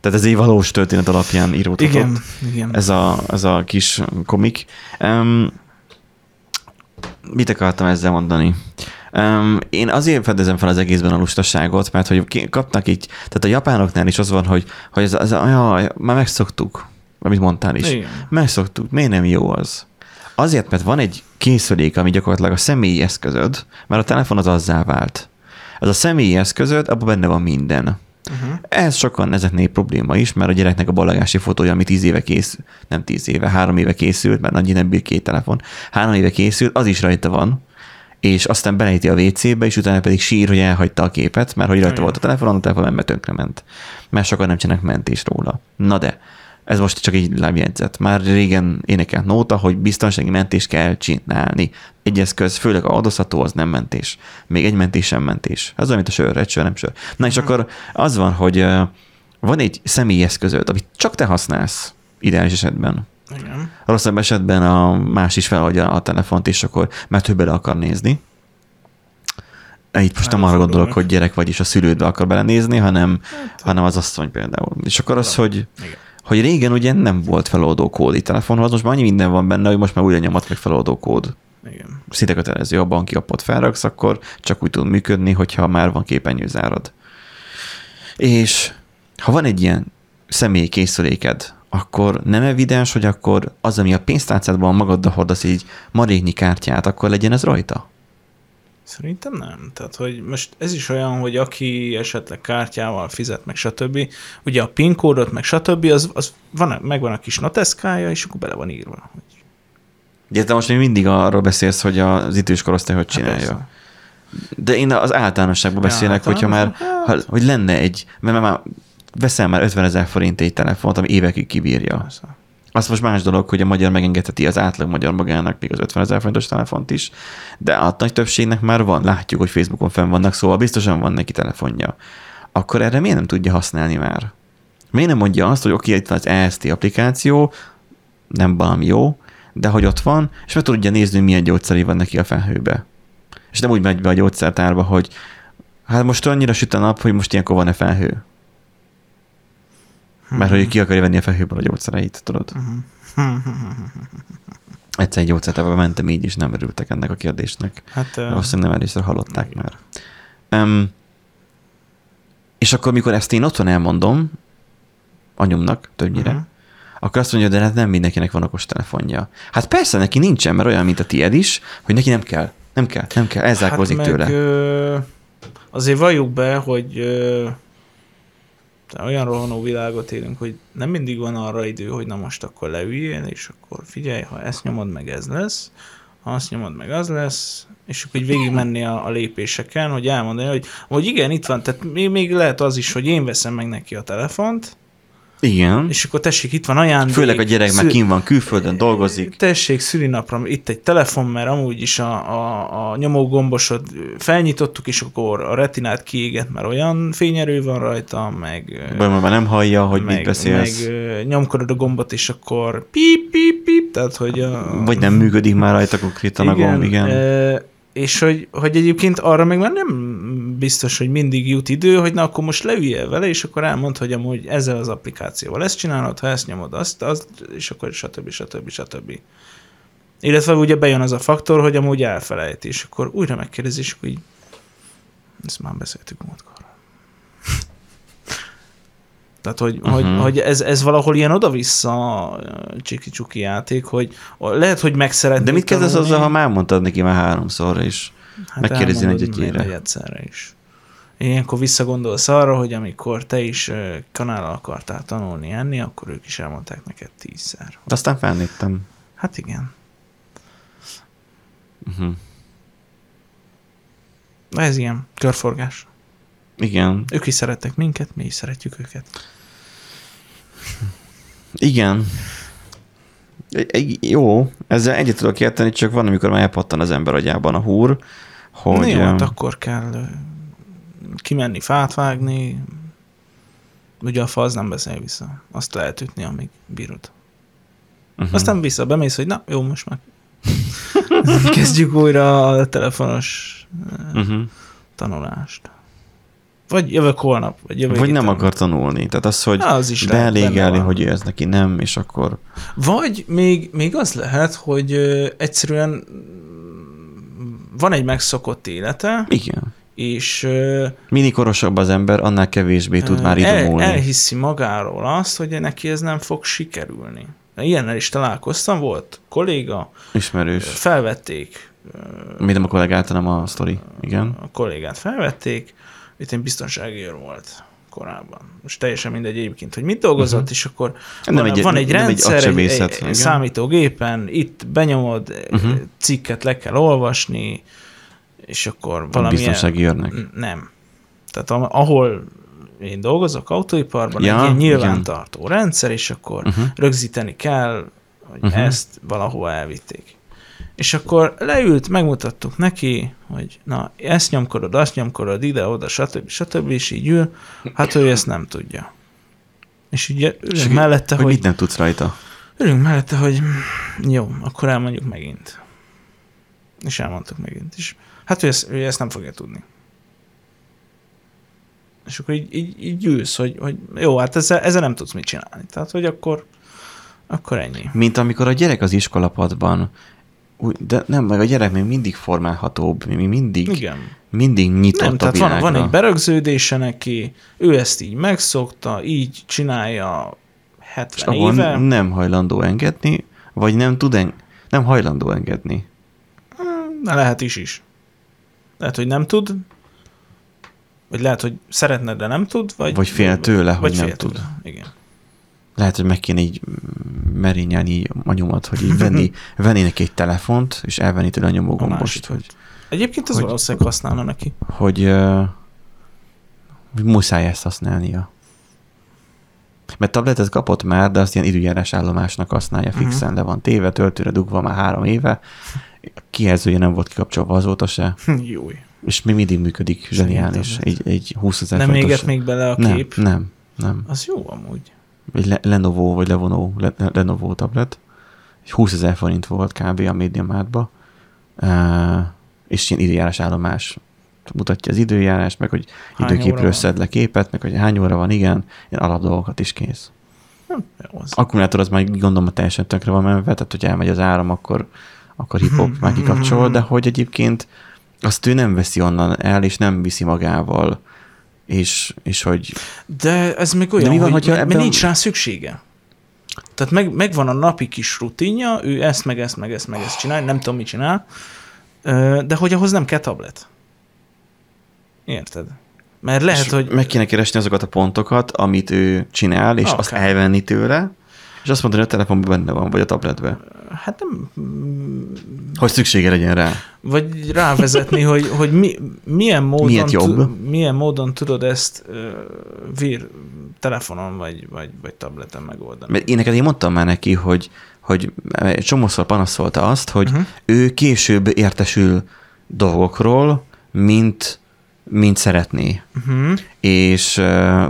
Tehát ez egy valós történet alapján íródhatott.
igen, igen.
ez a, ez a kis komik. Um, mit akartam ezzel mondani? Um, én azért fedezem fel az egészben a lustaságot, mert hogy kapnak így, tehát a japánoknál is az van, hogy, hogy ez, ez jaj, már megszoktuk, amit mondtál is.
Igen.
Megszoktuk, miért nem jó az? Azért, mert van egy készülék, ami gyakorlatilag a személyi eszközöd, mert a telefon az azzá vált. Ez a személyi eszközöd, abban benne van minden. Uh-huh. Ez sokan ezeknél probléma is, mert a gyereknek a ballagási fotója, ami tíz éve készült, nem tíz éve, három éve készült, mert annyi nem bír két telefon, három éve készült, az is rajta van, és aztán belejti a WC-be, és utána pedig sír, hogy elhagyta a képet, mert hogy rajta
Igen.
volt a telefonon, a telefon nem tönkrement. Mert sokan nem csinálnak mentést róla. Na de, ez most csak egy lábjegyzet. Már régen énekelt nóta, hogy biztonsági mentést kell csinálni. Egy eszköz, főleg a adózható, az nem mentés. Még egy mentés sem mentés. Ez olyan, mint a sör, egy sör, nem sör. Na és akkor az van, hogy van egy személyi eszközöd, amit csak te használsz, ideális esetben.
igen.
Rosszabb esetben a más is feladja a telefont, és akkor már több bele akar nézni. Itt most nem arra
Előfordul
gondolok, hogy gyerek vagy és a szülődbe akar belenézni, hanem, hanem az asszony például. És akkor az, hogy,
Igen.
Hogy régen ugye nem volt feloldó kód egy telefonhoz, most már annyi minden van benne, hogy most már újra nyomat meg feloldó kód.
Igen.
Szinte kötelező, a banki appot felraksz, akkor csak úgy tud működni, hogyha már van képernyőzárad. És ha van egy ilyen személyi készüléked, akkor nem evidens, hogy akkor az, ami a pénztárcádban magaddal hordasz egy maréknyi kártyát, akkor legyen ez rajta?
Szerintem nem. Tehát, hogy most ez is olyan, hogy aki esetleg kártyával fizet, meg stb. Ugye a PIN kódot, meg stb. az, az van, megvan a kis noteszkája, és akkor bele van írva. Hogy
Ugye te most még mindig arról beszélsz, hogy az idős korosztály hogy csinálja.
persze.
De én az általánosságban
Ja,
beszélek, hogyha már, ha, hogy lenne egy, mert már veszel már 50 ezer forint egy telefont, ami évekig kibírja.
Persze.
Az most más dolog, hogy a magyar megengedheti az átlag magyar magának még az 50 ezer forintos telefont is, de a nagy többségnek már van, látjuk, hogy Facebookon fenn vannak, szóval biztosan van neki telefonja. Akkor erre miért nem tudja használni már? Miért nem mondja azt, hogy oké, itt van az EST applikáció, nem valami jó, de hogy ott van, és meg tudja nézni, milyen gyógyszeri van neki a felhőbe. És nem úgy megy be a gyógyszertárba, hogy hát most annyira süt a nap, hogy most ilyenkor van-e felhő. Mert hogy ki akarja venni a felhőből a gyógyszereit, tudod? Egyszer egy gyógyszertárba mentem így, és nem örültek ennek a kérdésnek.
Hát,
Valószínűleg nem először hallották már. Um, és akkor, mikor ezt én otthon elmondom, anyumnak többnyire,
Mhm.
akkor azt mondja, de hát nem mindenkinek van okos telefonja. Hát persze, neki nincsen, mert olyan, mint a tied is, hogy neki nem kell. Nem kell, nem kell, elzárkózik
hát
tőle.
meg, Ö, azért valljuk be, hogy ö, olyan rohanó világot élünk, hogy nem mindig van arra idő, hogy na most akkor leüljél, és akkor figyelj, ha ezt nyomod, meg ez lesz, ha azt nyomod meg, az lesz, és akkor így végig menni a, a lépéseken, hogy elmondani, hogy, hogy igen, itt van, tehát még, még lehet az is, hogy én veszem meg neki a telefont,
Igen.
és akkor tessék, itt van ajándék.
Főleg a gyerek már
szü-
kim van, külföldön dolgozik.
Tessék, szülinapra, itt egy telefon, mert amúgy is a, a, a nyomógombosod felnyitottuk, és akkor a retinát kiégett, mert olyan fényerő van rajta, meg...
Vagy már nem hallja, hogy
meg,
mit beszélsz.
meg nyomkodod a gombot, és akkor pip, pip, pip, tehát hogy a...
Vagy nem működik már rajta konkrétan a gomb, igen.
ö, és hogy, hogy egyébként arra meg már nem biztos, hogy mindig jut idő, hogy na akkor most leüljél vele, és akkor elmond, hogy amúgy ezzel az applikációval ezt csinálod, ha ezt nyomod, azt, azt és akkor stb. stb. stb. Illetve ugye bejön az a faktor, hogy amúgy elfelejti, és akkor újra megkérdezi, és akkor így, ezt már beszéltük múltkor. Tehát, hogy, uh-huh. hogy, hogy ez, ez valahol ilyen oda-vissza csiki-csuki játék, hogy lehet, hogy meg szeretnéd
De mit kezdesz azzal, ha már mondtad neki már háromszor, és megkérdezi
elmondod
egy-egyére?
még egyszerre is. Ilyenkor visszagondolsz arra, hogy amikor te is kanállal akartál tanulni enni, akkor ők is elmondták neked tízszer.
De aztán felnőttem.
Hát igen.
Uh-huh.
Ez ilyen körforgás.
Igen.
Ők is szerettek minket, mi is szeretjük őket.
Igen. Egy- egy- Jó, ezzel egyet tudok érteni, csak van, amikor már elpattan az ember agyában a húr, hogy...
Jó, hát akkor kell kimenni, fát vágni. Ugye a fa az nem beszél vissza. Azt lehet ütni, amíg bírod.
uh-huh.
Aztán vissza bemész, hogy na, jó, most már kezdjük újra a telefonos
uh-huh.
tanulást. Vagy jövök holnap, vagy jövök
Vagy nem akar tanulni. Tehát az, hogy
Az is
beelégelni, hogy ez neki nem, és akkor...
Vagy még, még az lehet, hogy egyszerűen van egy megszokott élete,
Igen.
és
Minél korosabb az ember, annál kevésbé tud már
el,
idomulni.
elhiszi magáról azt, hogy neki ez nem fog sikerülni. Ilyennel is találkoztam, volt kolléga,
Ismerős.
felvették,
Mit nem a kollégát, hanem a sztori. Igen.
a kollégát felvették, itt egy biztonsági őr volt korábban. Most teljesen mindegy egyébként, hogy mit dolgozott, uh-huh. és akkor
Nem
van,
egy-
van egy
nem egy
rendszer, egy, egy,
igen.
számítógépen, itt benyomod,
Uh-huh.
cikket le kell olvasni, és akkor valami...
biztonsági őrnek.
Nem. Tehát ahol én dolgozok autóiparban,
Ja,
egy ilyen
igen.
nyilvántartó rendszer, és akkor
Uh-huh.
rögzíteni kell, hogy uh-huh. ezt valahova elvitték. És akkor leült, megmutattuk neki, hogy na, ezt nyomkodod, azt nyomkodod, ide-oda, stb. stb. és így ül, hát ő ezt nem tudja. És ugye ülünk
És
mellette,
hogy
hogy,
mit nem tudsz rajta.
ülünk mellette, hogy jó, akkor elmondjuk megint. És elmondtuk megint. És hát ő ezt, ő ezt nem fogja tudni. És akkor így, így, így ülsz, hogy, hogy jó, hát ezzel, ezzel nem tudsz mit csinálni. Tehát, hogy akkor, akkor ennyi.
Mint amikor a gyerek az iskolapadban, de nem, meg a gyerek még mindig formálhatóbb, még mindig,
Igen.
mindig nyitott
Nem,
a
tehát van,
világra.
van egy berögződése neki, ő ezt így megszokta, így csinálja
és
70
abban
éve.
nem hajlandó engedni, vagy nem tud en- nem hajlandó engedni.
Na, lehet is is. Lehet, hogy nem tud, vagy lehet, hogy szeretne, de nem tud, vagy,
Vagy fél tőle, hogy
vagy
nem
fél
tud.
Tőle. Igen.
Lehet, hogy meg kéne így merényelni a nyomat, hogy így venni, neki egy telefont, és elvenni tőle a
A
nyomógombost, hogy,
Egyébként az
Hogy-
valószínűleg használna neki.
hogy, uh, hogy muszáj ezt használnia. Mert tabletet kapott már, de azt ilyen időjárás állomásnak használja
Mhm.
fixen, le van téve, töltőre dugva már három éve, kijelzője nem volt kikapcsolva azóta se,
Jó.
és még mindig működik, zseniális. Egy, egy 20 ezer
Nem éget még bele a
nem,
kép?
Nem, nem.
Az jó amúgy.
Egy Le- Lenovo, vagy Levonó, Le- Lenovo tablet. Egy 20 ezer forint volt kb. a MediaMarktba. Uh, és ilyen időjárás állomás mutatja az időjárás, meg hogy
Hány
időképről szed le képet, meg hogy hány óra van, igen, ilyen alapdolgokat is kész.
Hm.
Akkumulátor az már gondolom teljesen tönkre van menve, tehát hogy elmegy az áram, akkor, akkor hip-hop már kikapcsol, de hogy egyébként azt ő nem veszi onnan el, és nem viszi magával, és, és hogy
De ez még olyan,
mi van,
hogy
ebben-
nincs rá szüksége. Tehát meg, megvan a napi kis rutinja, ő ezt, meg ezt, meg ezt, meg ezt csinál, nem tudom, mit csinál, de hogy ahhoz nem kell tablet. Érted? Mert lehet,
és
hogy
meg kéne keresni azokat a pontokat, amit ő csinál, és
Akár.
azt elvenni tőle, És azt mondta, hogy a telefonban benne van, vagy a tabletben.
Hát nem,
Hogy szüksége legyen rá.
vagy rávezetni, hogy, hogy mi, milyen, módon
Miért jobb?
tu- milyen módon tudod ezt uh, vír telefonon vagy, vagy, vagy tableten megoldani.
Mert én neked én mondtam már neki, hogy, hogy csomószor panaszolta azt, hogy uh-huh. ő később értesül dolgokról, mint, mint szeretné.
Uh-huh.
És uh,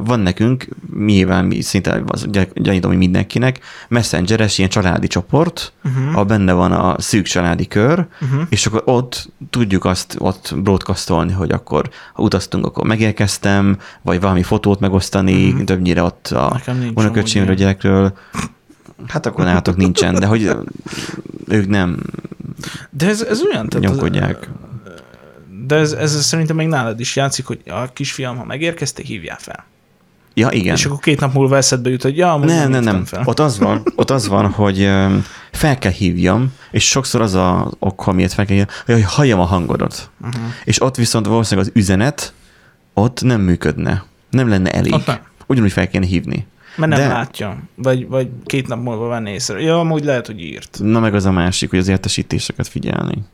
van nekünk, nyilván mi szinte az, gy- gyanítom, hogy mindenkinek, messengeres ilyen családi csoport, uh-huh. ahol benne van a szűk családi kör, uh-huh. és akkor ott tudjuk azt ott broadcastolni, hogy akkor ha utaztunk, akkor megérkeztem, vagy valami fotót megosztani, uh-huh. többnyire ott a unoköcsémről, gyerekről. Hát akkor nálatok nincsen, de hogy ők nem
De ez, ez olyan, tehát az,
nyomkodják.
De ez, ez szerintem még nálad is játszik, hogy a kisfiam, ha megérkezte, hívjál fel.
Ja, igen.
És akkor két nap múlva eszedbe jut, hogy ja, amúgy
Nem, nem.
Fel.
Ott az van, ott az van, hogy fel kell hívjam, és sokszor az a ok, amiért fel kell hívjam, hogy halljam a hangodat. Uh-huh. És ott viszont valószínűleg az üzenet ott nem működne. Nem lenne elég.
Ott nem.
Ugyanúgy fel kéne hívni.
Mert nem
De-
látja. Vagy, vagy két nap múlva venni észre. Ja, amúgy lehet, hogy írt.
Na meg az a másik, hogy az értesítéseket figyelni.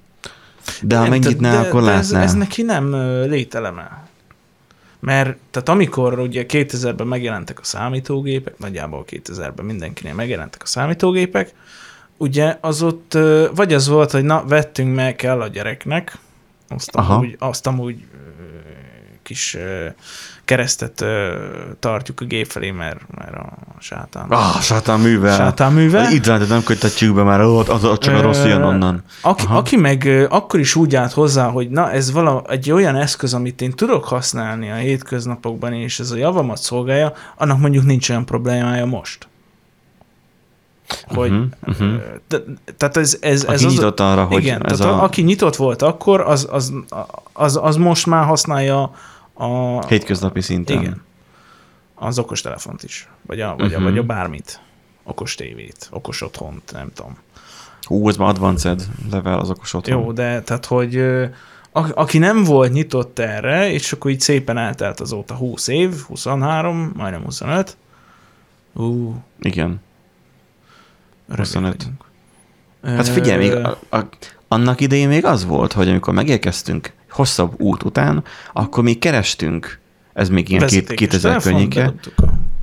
De ha megnyitná,
tehát-
akkor
de ez,
látná.
ez neki nem lételeme. Mert tehát amikor ugye 2000-ben megjelentek a számítógépek, nagyjából 2000-ben mindenkinél megjelentek a számítógépek, ugye az ott vagy az volt, hogy na, vettünk meg kell a gyereknek, azt
Aha.
amúgy, azt amúgy kis keresztet ö, tartjuk a gép felé, mert, mert a sátán.
Ah, sátán művel.
Sátán művel.
Itt nem kötetjük be, mert ott az, az csak a rossz jön onnan.
Aki, aki meg akkor is úgy állt hozzá, hogy na ez vala, egy olyan eszköz, amit én tudok használni a hétköznapokban, és ez a javamat szolgálja, annak mondjuk nincs olyan problémája most. Hogy, te- tehát ez, ez,
Aki
ez az,
nyitott arra, hogy
igen,
ez
tehát
a...
aki nyitott volt akkor, az, az, az, az most már használja a...
Hétköznapi szinten.
Igen. Az okos telefont is. Vagy a, vagy, a,
Mhm.
vagy a bármit. Okos tévét, okos otthont, nem tudom.
Hú, ez már advanced level az okos otthon.
Jó, de tehát, hogy a, aki nem volt nyitott erre, és akkor így szépen eltelt azóta 20 év, 23, majdnem 25. Ú,
Igen.
öregek
25.
vagyunk.
Hát figyelj, még a, a, annak idején még az volt, hogy amikor megérkeztünk hosszabb út után, akkor még kerestünk, ez még ilyen két,
Vezetékes
2000
telefon,
környéke,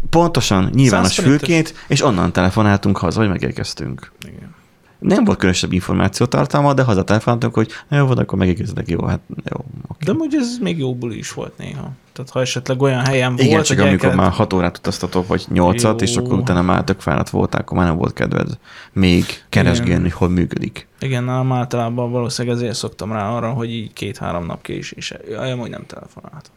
pontosan nyilvános
100 forintos.
fülkét, és onnan telefonáltunk haza, hogy megérkeztünk.
Igen.
Nem volt különösebb információtartalma, de hazatelefonáltunk, hogy na jó, van, akkor megérkeztek, jó, hát jó, oké.
De amúgy ez még jó buli is volt néha. Tehát ha esetleg olyan helyen
Igen,
volt,
csak
hogy el
amikor
kellett-
már 6 órát utaztatok, vagy 8-at, és akkor utána már tök fáradt voltál, akkor már nem volt kedved még keresgélni,
Igen.
hogy hol működik.
Igen, nálam általában valószínűleg ezért szoktam rá arra, hogy így két-három nap késés. Jaj, amúgy nem telefonált.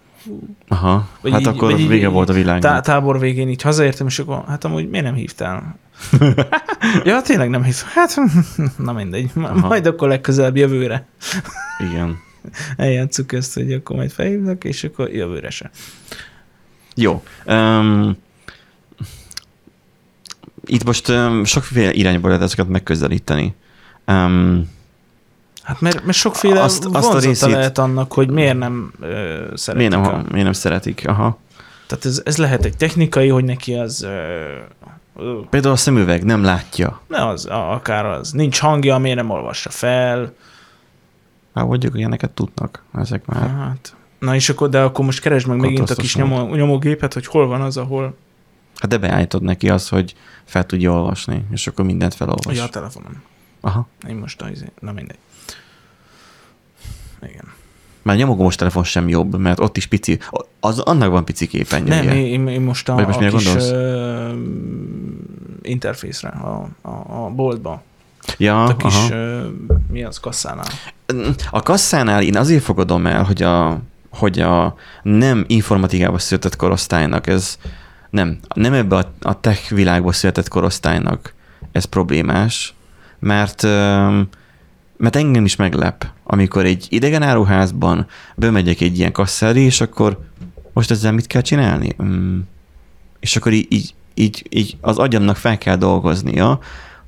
Aha,
Vagy
hát
így-
akkor
így-
vége volt a világnak.
Tá- tábor végén így hazaértem, és akkor hát amúgy miért nem hívtál? ja, tényleg nem hívtam. Hát, na mindegy.
Aha.
Majd akkor legközelebb jövőre
Igen.
eljátszuk ezt, hogy akkor majd felhívnak, és akkor jövőre se.
Jó. Um, itt most um, sokféle irányból lehet ezeket megközelíteni. Um,
Hát mert, mert sokféle
Azt-
azt,
a részét-
lehet annak, hogy miért nem ö, szeretik.
miért, nem,
a-
miért nem szeretik? Aha.
Tehát ez, ez lehet egy technikai, hogy neki az... Ö,
Például a szemüveg nem látja.
ne az, akár az. Nincs hangja, miért nem olvassa fel.
Hát mondjuk, ilyeneket tudnak ezek már.
Hát. Na és akkor, de akkor most keresd meg megint a kis nyomó, nyomógépet, hogy hol van az, ahol...
Hát de beállítod neki azt, hogy fel tudja olvasni, és akkor mindent felolvas.
Ja, a telefonon.
Aha.
Én most izé, na mindegy. Igen.
Már nyomogós telefon sem jobb, mert ott is pici, az annak van pici képernyője.
Nem, én, én most a,
Vagy most
a kis
gondolsz?
Interfészre, a, a, a boltba.
ja,
a kis,
aha.
ö, mi az, kasszánál.
A kasszánál én azért fogadom el, hogy a, hogy a nem informatikába született korosztálynak ez nem, nem ebbe a, a tech világba született korosztálynak ez problémás, mert mert engem is meglep, amikor egy idegen áruházban bemegyek egy ilyen kasszári, és akkor most ezzel mit kell csinálni? Mm. És akkor így, így, így, így az agyamnak fel kell dolgoznia,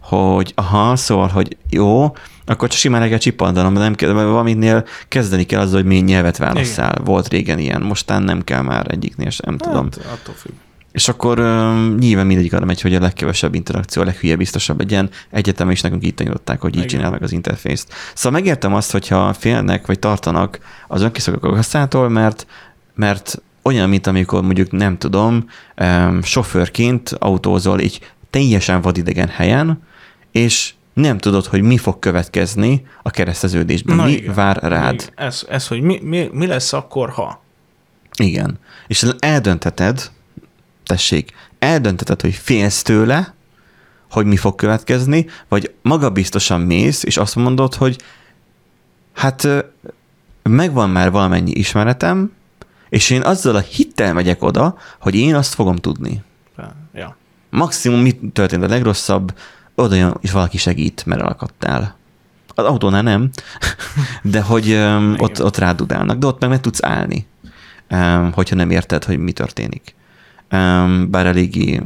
hogy aha, szóval, hogy jó, akkor csak simán kell csippantanom, de nem kell, mert valaminél kezdeni kell azzal, hogy milyen nyelvet válasszál. Volt régen ilyen, mostán nem kell már egyiknél sem, tudom.
Hát, attól függ.
És akkor um, nyilván mindegyik arra megy, hogy a legkevesebb interakció, a leghülyebb biztosabb legyen. Egyetem is nekünk így tanították, hogy így
Igen.
csinál meg az interfészt. Szóval megértem azt, hogyha félnek vagy tartanak az önkiszolgáló kasszától, mert, mert olyan, mint amikor mondjuk nem tudom, sofőrként autózol egy teljesen vadidegen helyen, és nem tudod, hogy mi fog következni a kereszteződésben,
Na
mi
igen.
vár rád.
Igen. Ez, ez hogy mi, mi, mi lesz akkor, ha?
Igen. És eldöntheted, tessék, eldöntheted, hogy félsz tőle, hogy mi fog következni, vagy magabiztosan mész, és azt mondod, hogy hát megvan már valamennyi ismeretem, és én azzal a hittel megyek oda, hogy én azt fogom tudni.
Ja.
Maximum mit történt a legrosszabb, oda jön, és valaki segít, mert elakadtál. Az autónál nem, de hogy um, ott, ott rádudálnak, de ott meg meg tudsz állni, um, hogyha nem érted, hogy mi történik. Um, bár eléggé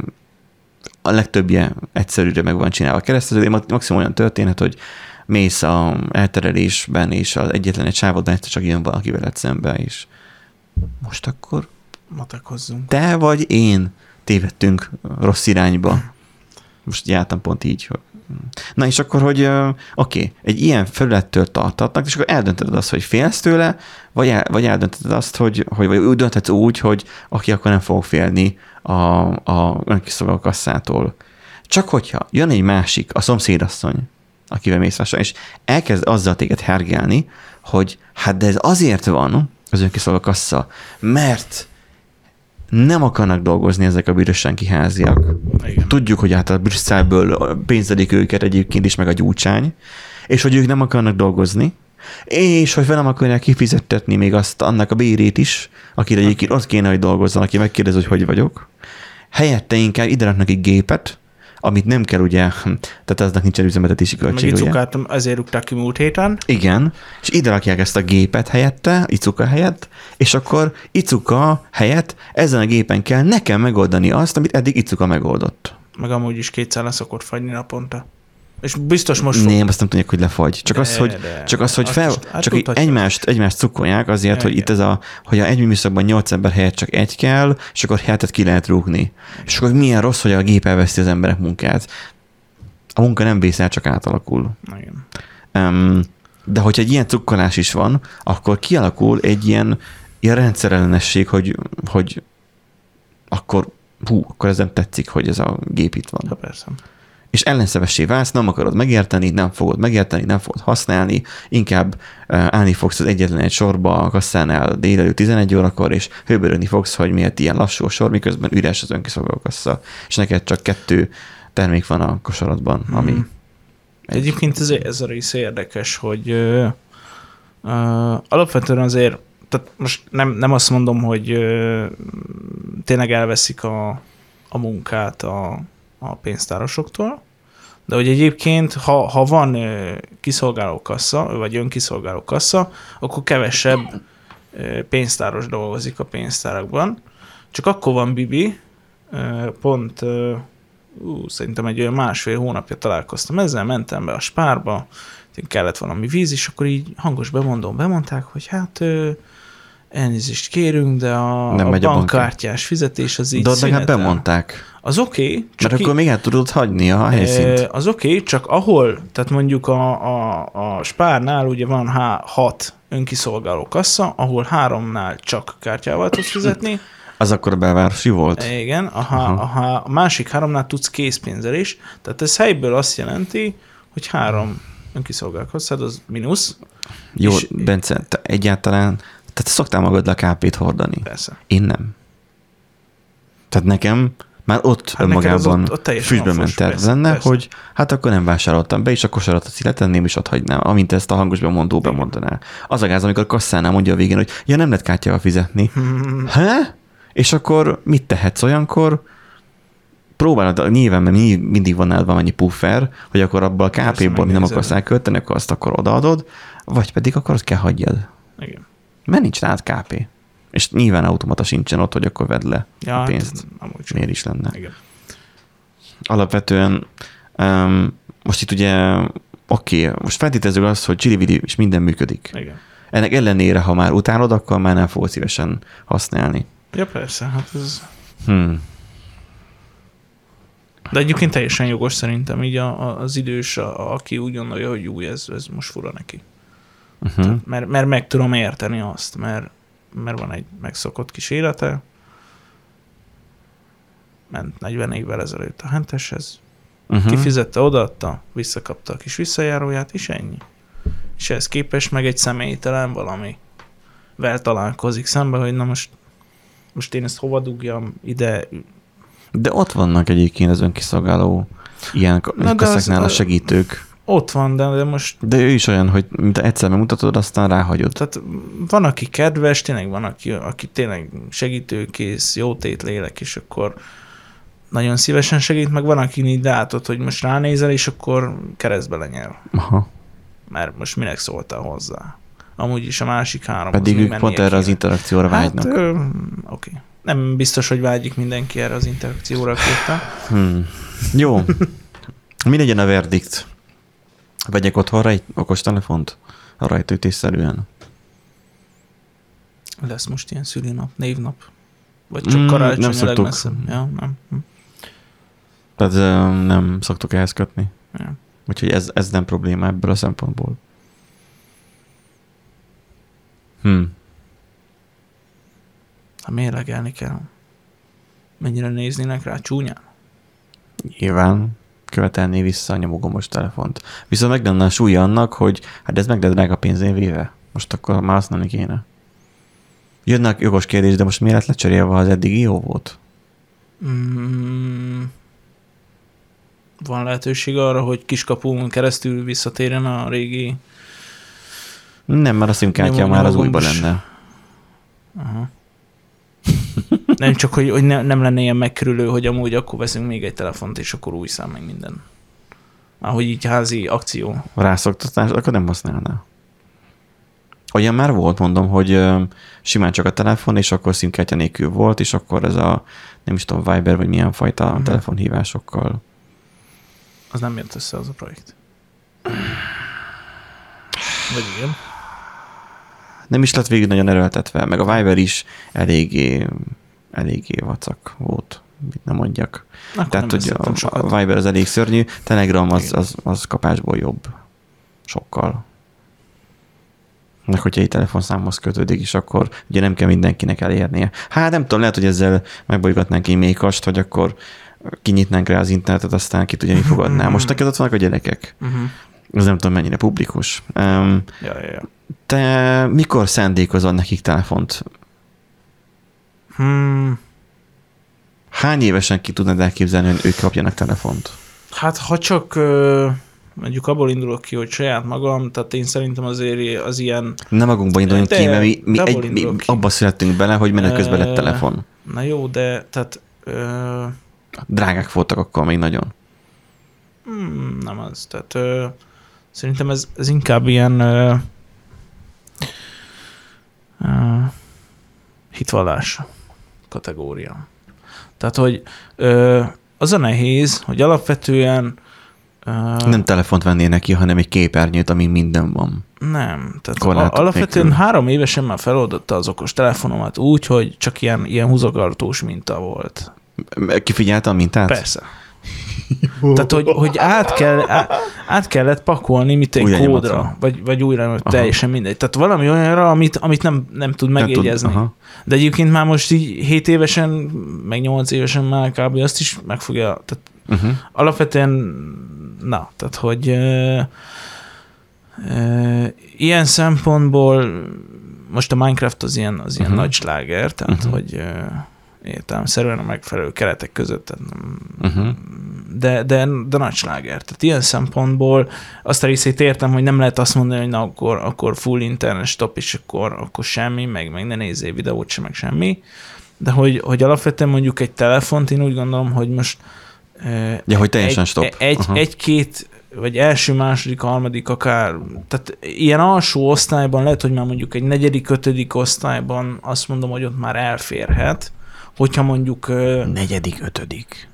a legtöbbje egyszerűre meg van csinálva a keresztező, de maximum olyan történhet, hogy mész a elterelésben, és az egyetlen egy sávodban egyszer csak jön valaki veled szembe, és most akkor
Matekozzunk.
te vagy én tévedtünk rossz irányba. Most jártam pont így. Hogy... Na és akkor, hogy oké, okay, egy ilyen felülettől tartatnak, és akkor eldöntöd azt, hogy félsz tőle, vagy, el, vagy eldöntöd azt, hogy, hogy vagy úgy dönthetsz úgy, hogy aki akkor nem fog félni a, a önkiszolgáló. Csak hogyha jön egy másik, a szomszédasszony, akivel mész és elkezd azzal téged hergelni, hogy hát de ez azért van, az önkiszolgáló kassa, mert nem akarnak dolgozni ezek a bűrösen kiháziak.
Igen.
Tudjuk, hogy hát a Brüsszelből pénzelik őket egyébként is, meg a gyúcsány, és hogy ők nem akarnak dolgozni, és hogy fel nem akarják kifizettetni még azt annak a bérét is, akire egyébként ott kéne, hogy dolgozzon, aki megkérdez, hogy hogy vagyok. Helyette inkább ide raknak egy gépet, amit nem kell ugye, tehát aznak nincsen üzemeltetési
Meg
költség, ugye?
icukát ezért rúgták ki múlt héten.
Igen, és ide rakják ezt a gépet helyette, Icuka helyett, és akkor Icuka helyett ezen a gépen kell nekem megoldani azt, amit eddig Icuka megoldott.
Meg amúgy is kétszer le szokott fagyni naponta. És biztos most.
Nem, azt nem tudják, hogy lefagy. Csak
De,
az, hogy,
de.
csak az, hogy
Azt
fel,
is- hát
csak
tudhatja.
egymást, egymást cukkolják azért,
Ja,
hogy
igen.
itt ez a, hogy a egy műszakban nyolc ember helyett csak egy kell, és akkor hetet ki lehet rúgni. És akkor milyen rossz, hogy a gép elveszti az emberek munkát. A munka nem vészel, csak átalakul.
Igen.
Um, de hogyha egy ilyen cukkolás is van, akkor kialakul egy ilyen, ilyen rendszerellenesség, hogy, hogy akkor hú, akkor ez nem tetszik, hogy ez a gép itt van.
Ha persze.
És ellenszevessé válsz, nem akarod megérteni, nem fogod megérteni, nem fogod használni, inkább állni fogsz az egyetlen egy sorba a kasszánál délelőtt 11 órakor, és hőbörögni fogsz, hogy miért ilyen lassú a sor, miközben üres az önkiszolgáló kassa, és neked csak kettő termék van a kosaratban, ami
Mhm. Egyébként ez, ez a rész érdekes, hogy ö, ö, alapvetően azért, tehát most nem, nem azt mondom, hogy ö, tényleg elveszik a, a munkát a, a pénztárosoktól, de hogy egyébként, ha, ha van kiszolgáló kassa, vagy önkiszolgáló kassa, akkor kevesebb pénztáros dolgozik a pénztárakban. Csak akkor van Bibi, pont ú, szerintem egy olyan másfél hónapja találkoztam ezzel, mentem be a spárba, kellett valami víz, és akkor így hangos bemondom, bemondták, hogy hát elnézést kérünk, de a,
Nem
a bankkártyás fizetés az így
De
szünetel.
bemondták.
Az oké, okay,
Mert
csak
akkor
í-
még el tudod hagyni a helyszínt.
Az oké, okay, csak ahol, tehát mondjuk a, a, a Spárnál ugye van há, hat önkiszolgáló kassa, ahol háromnál csak kártyával tudsz fizetni,
Az akkor a belvárosi volt?
igen, a, há, a, há, a másik háromnál tudsz készpénzzel is, tehát ez helyből azt jelenti, hogy három önkiszolgáló kasszád az mínusz,
Jó,
és-
Bence, te egyáltalán, tehát te szoktál magadra KP-t hordani.
persze.
Én nem. Tehát nekem már ott
Hát
önmagában
ott- ott
füstbe ment terv
persze,
lenne,
persze.
hogy hát akkor nem vásároltam be, és a kosaratot sziletenném, és ott hagynám, amint ezt a hangos bemondó bemondaná. Az a gáz, amikor a kasszánál mondja a végén, hogy ja, nem lehet kártyával fizetni. Há? És akkor mit tehetsz olyankor? Próbálod, nyilván, mert mi- mindig van nálad valamennyi puffer, hogy akkor abból a KP-ból, nem akarsz elkölteni, akkor azt akkor odaadod, vagy pedig akkor azt kell hagyjad.
Igen.
Mert nincs rád KP. És nyilván automata sincsen ott, hogy akkor vedd le
Ja,
a pénzt.
hát, amúgy sem.
Miért is lenne?
Igen.
Alapvetően um, most itt ugye oké, okay, most feltételezzük azt, hogy csili és minden működik.
Igen.
Ennek ellenére, ha már utálod, akkor már nem fogod szívesen használni.
Ja, persze, hát ez
Hmm.
De egyébként teljesen jogos szerintem így a, a, az idős, a, aki úgy gondolja, hogy új, ez, ez most fura neki.
Uh-huh.
Tehát, mert, mert meg tudom érteni azt, mert, mert van egy megszokott kis élete, ment 40 évvel ezelőtt a henteshez,
Uh-huh.
kifizette, odaadta, visszakapta a kis visszajáróját, és ennyi. És ehhez képest meg egy személytelen valami vel találkozik szembe, hogy na most, most én ezt hova dugjam ide.
De ott vannak egyébként az önkiszolgáló ilyen
Na, de az-
a segítők.
Ott van, de, de most
De ő is olyan, hogy mint egyszer megmutatod, aztán ráhagyod.
tehát van, aki kedves, tényleg van, aki, aki tényleg segítőkész, jótét lélek, és akkor nagyon szívesen segít, meg van, aki így látod, hogy most ránézel, és akkor keresztbe lenyel.
Aha.
mert most minek szóltál hozzá. Amúgy is a másik három.
Pedig ők pont erre az interakcióra vágynak.
Hát, ö, oké. Nem biztos, hogy vágyik mindenki erre az interakcióra képpen.
Hmm. Jó. Mi legyen a verdikt? Vegyek otthonra egy okos telefont? A rajtaütésszerűen?
Lesz most ilyen szülinap, névnap. Vagy csak
Mm,
karácsony
nem szoktuk.
legmesszebb. Ja, nem. Hm.
Tehát nem szoktuk ehhez kötni.
Ja.
Úgyhogy ez, ez nem probléma ebből a szempontból. Hm.
Ha mérlegelni kell. Mennyire néznének rá csúnyán?
Nyilván követelné vissza a nyomogomos telefont. Viszont meg lenne a súlya annak, hogy hát ez meg drága pénzén véve. Most akkor már használni kéne. Jönnek jogos kérdés, de most miért lett lecserélve, ha az eddigi jó volt?
Mm, van lehetőség arra, hogy kiskapun keresztül visszatérjen a régi...
Nem, mert a szimkártya már az újban lenne.
Aha. Nem csak, hogy, hogy ne, nem lenne ilyen megkerülő, hogy amúgy akkor veszünk még egy telefont, és akkor új szám meg minden. Ahogy így házi akció.
Rászoktatás, akkor nem használná. Olyan már volt, mondom, hogy simán csak a telefon, és akkor szimkártya nélkül volt, és akkor ez a, nem is tudom, Viber, vagy milyen fajta
Mhm.
telefonhívásokkal.
Az nem jött össze az a projekt. Vagy igen.
Nem is lett végig nagyon erőltetve, meg a Viber is eléggé, eléggé vacak volt, mit nem mondjak.
Akkor
Tehát,
nem
hogy a, a Viber az elég szörnyű, Telegram az, az, az kapásból jobb. Sokkal. Meg hogyha egy telefonszámhoz kötődik is, akkor ugye nem kell mindenkinek elérnie. Hát nem tudom, lehet, hogy ezzel megbolygatnánk egy mékast, hogy akkor kinyitnánk rá az internetet, aztán ki tudja, mi fogadná. Most neked ott vannak a gyerekek.
Uh-huh.
Ez nem tudom, mennyire publikus. Um,
Ja, ja, ja.
te mikor szándékozol nekik telefont?
Hmm.
Hány évesen ki tudnád elképzelni, hogy ők kapjanak telefont?
Hát ha csak mondjuk abból indulok ki, hogy saját magam, tehát én szerintem azért az ilyen,
Nem magunkba induljunk
De-
ki, mert mi, mi, egy, mi abba születtünk bele, hogy menet közben lett telefon.
na jó, de tehát ö,
Drágák voltak akkor még nagyon.
Hmm, nem az. Tehát ö, szerintem ez, ez inkább ilyen ö, ö, hitvallás kategória. Tehát, hogy ö, az a nehéz, hogy alapvetően ö,
Nem telefont vennél neki, hanem egy képernyőt, ami minden van.
nem. Tehát
Korlátok
a, alapvetően
nélkül.
három évesen már feloldotta az okos telefonomat úgy, hogy csak ilyen, ilyen húzogartós minta volt.
Kifigyelte a mintát?
Persze. Tehát, hogy, hogy át, kell, át, át kellett pakolni, mit egy
Újra
kódra,
nyomatra.
vagy, vagy újra,
Aha.
teljesen mindegy. Tehát valami olyanra, amit, amit nem, nem tud
Nem tud-
megjegyezni.
aha.
De egyébként már most így 7 évesen, meg 8 évesen már kb. azt is meg fogja, tehát
Uh-huh.
alapvetően, na, tehát hogy ö, ö, ilyen szempontból most a Minecraft az ilyen, az ilyen
Mhm.
nagy sláger, tehát
Mhm.
hogy ö, értelemszerűen a megfelelő keretek között, tehát nem,
Uh-huh.
de, de, de nagy sláger. Tehát ilyen szempontból azt a részét értem, hogy nem lehet azt mondani, hogy na akkor, akkor full internet stop, és akkor, akkor semmi, meg, meg ne nézzél videót sem, meg semmi. De hogy, hogy alapvetően mondjuk egy telefont, én úgy gondolom, hogy most
Ja, hogy teljesen
egy,
stop.
Egy,
Aha.
egy-két, vagy első, második, harmadik, akár, tehát ilyen alsó osztályban lehet, hogy már mondjuk egy negyedik, ötödik osztályban azt mondom, hogy ott már elférhet, hogyha mondjuk
Negyedik, ötödik.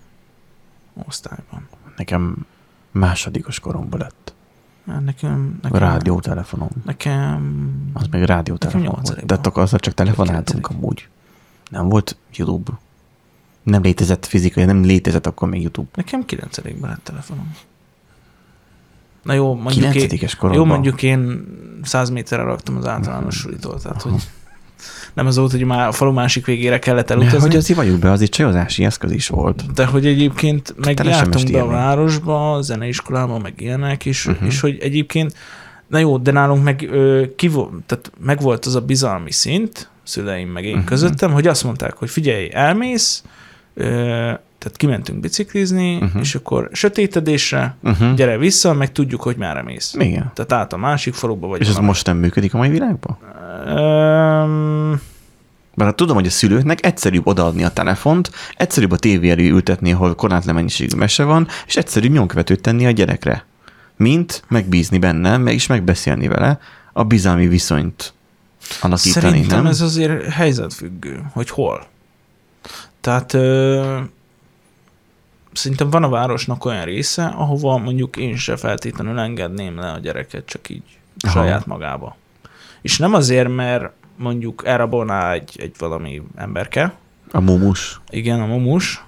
osztályban.
Nekem másodikos koromban lett.
Nekem, nekem,
rádiótelefonom.
Nekem,
Az még rádiótelefon volt. De azzal csak telefonáltunk amúgy. Nem volt YouTube. Nem létezett fizikai, nem létezett akkor még YouTube.
Nekem 9 lett telefonom. Na jó, mondjuk én,
korodban.
jó, mondjuk én 100 méterre raktam az általános sulitól, tehát hogy nem az volt, hogy már a falu másik végére kellett elutazni.
hogy az valljuk be, az egy csajozási eszköz is volt.
De hogy egyébként meg
Te le sem
jártunk be a városba, a zeneiskolába, meg ilyenek, és, uh-huh. és hogy egyébként, na jó, de nálunk meg, ö, ki tehát meg volt az a bizalmi szint, szüleim meg én uh-huh. közöttem, hogy azt mondták, hogy figyelj, elmész, ö, tehát kimentünk biciklizni, uh-huh. és akkor sötétedésre,
Uh-huh.
gyere vissza, meg tudjuk, hogy merre mész.
Igen.
Tehát át a másik faluba, vagy
És ez most nem működik a mai világban?
Öm,
Mert tudom, hogy a szülőknek egyszerűbb odaadni a telefont, egyszerűbb a tévé elé ültetni, ahol korlátlan mennyiségű mese van, és egyszerűbb nyomkövetőt tenni a gyerekre. Mint megbízni benne, meg is megbeszélni vele, a bizalmi viszonyt alakítani,
Szerintem
nem?
ez azért helyzetfüggő, hogy hol. Tehát ö, szerintem van a városnak olyan része, ahova mondjuk én se feltétlenül engedném le a gyereket csak így
Aha.
saját magába. És nem azért, mert mondjuk elrabolná egy, egy valami emberke,
A mumus.
igen, a mumus,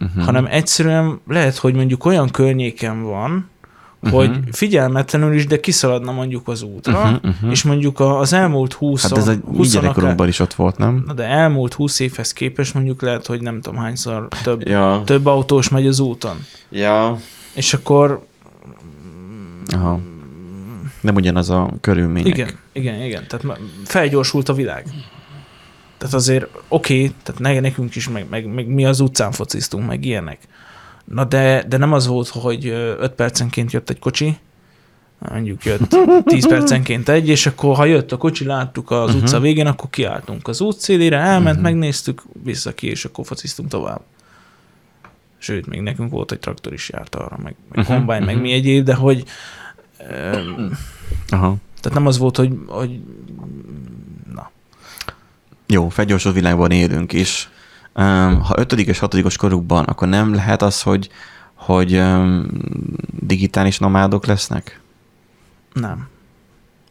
Uh-huh.
hanem egyszerűen lehet, hogy mondjuk olyan környéken van,
Mhm.
hogy figyelmetlenül is, de kiszaladna mondjuk az útra, uh-huh, uh-huh. és mondjuk az elmúlt 20
Hát ez egy mi
20
gyerekkorunkban is ott volt, nem?
Na de elmúlt 20 évhez képest mondjuk lehet, hogy nem tudom hányszor több,
Ja.
több autós megy az úton.
Ja.
És akkor
Aha. Nem ugyanaz a körülmények.
igen, igen, igen. Tehát felgyorsult a világ. Tehát azért oké, okay, tehát ne, nekünk is, meg, meg, meg, mi az utcán fociztunk, meg ilyenek. Na de, de nem az volt, hogy 5 percenként jött egy kocsi, mondjuk jött 10 percenként egy, és akkor ha jött a kocsi, láttuk az uh-huh. utca végén, akkor kiálltunk az út szélére, elment, uh-huh. megnéztük, vissza ki, és akkor fociztunk tovább. Sőt, még nekünk volt egy traktor is járt arra, meg, meg uh-huh, kombány, uh-huh. meg mi egyéb, de hogy öm,
Aha.
tehát nem az volt, hogy, hogy na,
Jó, felgyorsult világban élünk, um, ha ötödik és hatodikos korukban, akkor nem lehet az, hogy, hogy digitális nomádok lesznek?
nem.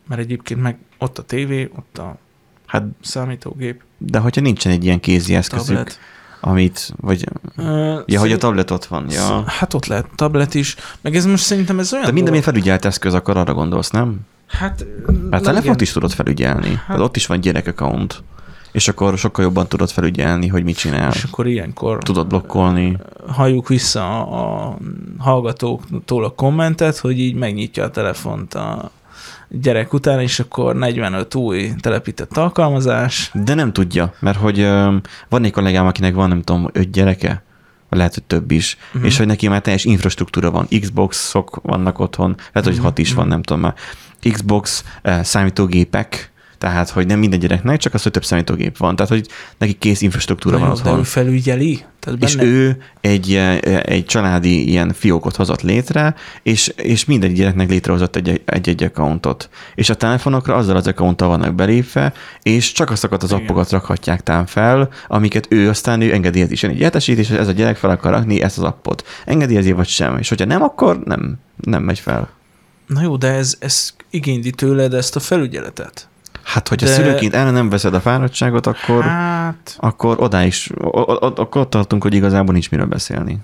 Mert egyébként meg ott a tévé, ott a
Hát,
számítógép,
de hogyha nincsen egy ilyen kézi eszközük,
tablet.
Amit, vagy,
Ö,
ja, hogy a tablet ott van, ja.
Hát ott lehet tablet is, meg ez most szerintem ez olyan
De minden,
dolog-
felügyelt eszköz, akkor arra gondolsz, nem?
Hát,
a telefont is tudod felügyelni. Hát,
Hát-
ott is van gyerek account. És akkor sokkal jobban tudod felügyelni, hogy mit csinál.
és akkor ilyenkor
Tudod blokkolni.
halljuk vissza a a hallgatóktól a kommentet, hogy így megnyitja a telefont a gyerek után, és akkor 45 új telepített alkalmazás.
De nem tudja, mert hogy van egy kollégám, akinek van, nem tudom, öt gyereke, lehet, hogy több is, uh-huh. és hogy neki már teljes infrastruktúra van, Xbox-ok vannak otthon, lehet, hogy
Mhm,
hat is van, nem tudom már, Xbox, eh, számítógépek, tehát, hogy nem minden gyereknek, csak az, hogy több számítógép van. Tehát, hogy neki kész infrastruktúra
Na
van
jó, de
otthon.
ő felügyeli? Tehát
És
benne...
ő egy, eh, egy családi ilyen fiókot hozott létre, és, és minden gyereknek létrehozott egy, egy-egy accountot. És a telefonokra azzal az accounttal vannak belépve, és csak azokat az
Igen.
appokat rakhatják tám fel, amiket ő aztán ő engedélyezi, és egy értesít, és ez a gyerek fel akar rakni ezt az appot. Engedélyezi vagy sem, és hogyha nem, akkor nem, nem megy fel.
Na jó, de ez, ez igényli tőled ezt a felügyeletet.
Hát, hogyha
De-
szülőként el nem veszed a fáradtságot, akkor,
Hát,
akkor oda is, akkor ott tartunk, hogy igazából nincs miről beszélni.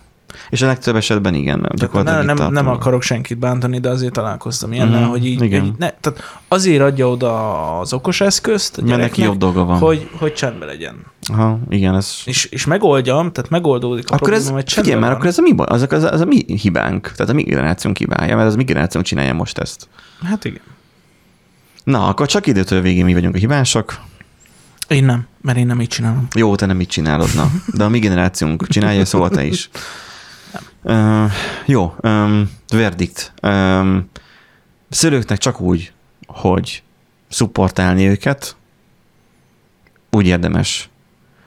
És a legtöbb esetben igen.
Tehát
Gyakorlatilag
nem,
itt
nem, nem akarok senkit bántani, de azért találkoztam ilyennel,
Mhm,
hogy így,
igen.
így ne, tehát azért adja oda az okos eszközt a
Mert neki jobb dolga van.
hogy, hogy csendben legyen.
Aha, igen, ez...
És, és megoldjam, tehát megoldódik a
Akkor ez,
probléma, hogy
figyelj
csendben
már,
van.
akkor ez a mi, baj? az, az, az a mi hibánk, tehát a mi generációnk hibája, mert az a mi generációnk csinálja most ezt.
Hát igen.
Na, akkor csak időtől végén mi vagyunk a hibások.
Én nem, mert én nem így csinálom.
Jó, te nem így csinálod, na. De a mi generációnk csinálja, szóval te is. Uh, jó, um, verdikt. Um, szülőknek csak úgy, hogy szupportálni őket, úgy érdemes.